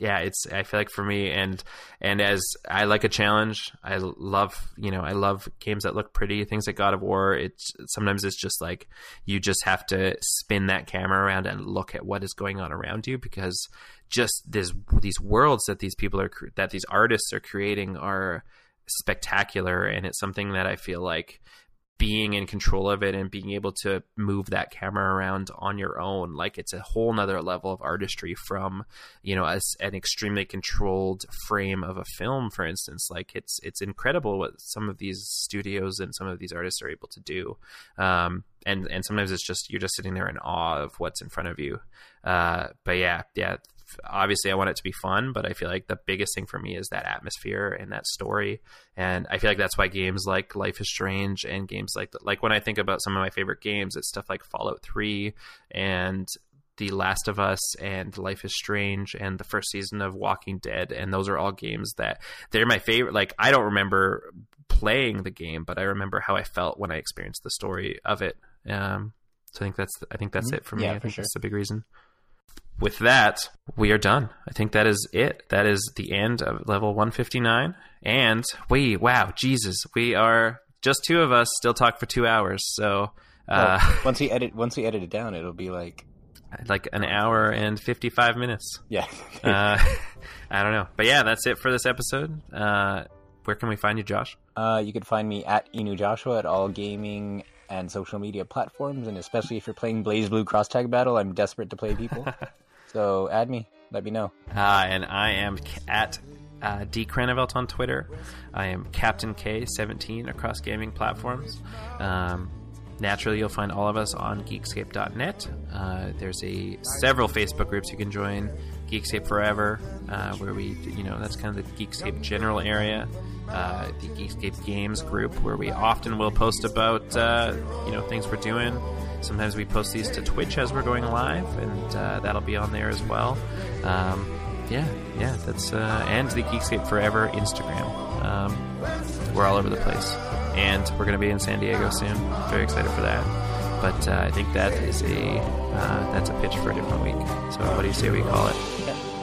yeah it's i feel like for me and and as i like a challenge i love you know i love games that look pretty things like god of war. It's sometimes it's just like you just have to spin that camera around and look at what is going on around you because just this these worlds that these people are that these artists are creating are spectacular. And it's something that i feel like being in control of it and being able to move that camera around on your own like it's a whole nother level of artistry from you know as an extremely controlled frame of a film for instance. Like it's it's incredible what some of these studios and some of these artists are able to do. Um, and and sometimes it's just you're just sitting there in awe of what's in front of you. Uh, but yeah yeah obviously I want it to be fun, but I feel like the biggest thing for me is that atmosphere and that story. And I feel like that's why games like Life is Strange and games like like when I think about some of my favorite games, it's stuff like Fallout 3 and the Last of Us and Life is Strange and the first season of Walking Dead and those are all games that they're my favorite like I don't remember playing the game but I remember how I felt when I experienced the story of it um, so I think that's I think that's mm-hmm. it for me yeah, I think sure. that's a big reason with that, we are done. I think that is it. That is the end of level 159. And we, wow, Jesus, we are just two of us still talk for two hours. So uh, well, once we edit, once we edit it down, it'll be like like an hour and 55 minutes. Yeah. uh, I don't know. But yeah, that's it for this episode. Uh, where can we find you, Josh? Uh, you can find me at Inu Joshua at all gaming and social media platforms, and especially if you're playing BlazBlue Cross Tag Battle, I'm desperate to play people. So add me. Let me know. Uh, and I am at uh, D Cranevelt on Twitter. I am Captain K17 across gaming platforms. Um, naturally, you'll find all of us on Geekscape.net. Uh, there's a several Facebook groups you can join. Geekscape Forever, uh, where we, you know, that's kind of the Geekscape general area. Uh, the Geekscape Games group, where we often will post about, uh, you know, things we're doing. Sometimes we post these to Twitch as we're going live, and uh, that'll be on there as well. Um, yeah, yeah, that's uh, and the Geekscape Forever Instagram. Um, we're all over the place, and we're going to be in San Diego soon. Very excited for that. But uh, I think that is a uh, that's a pitch for a different week. So what do you say we call it?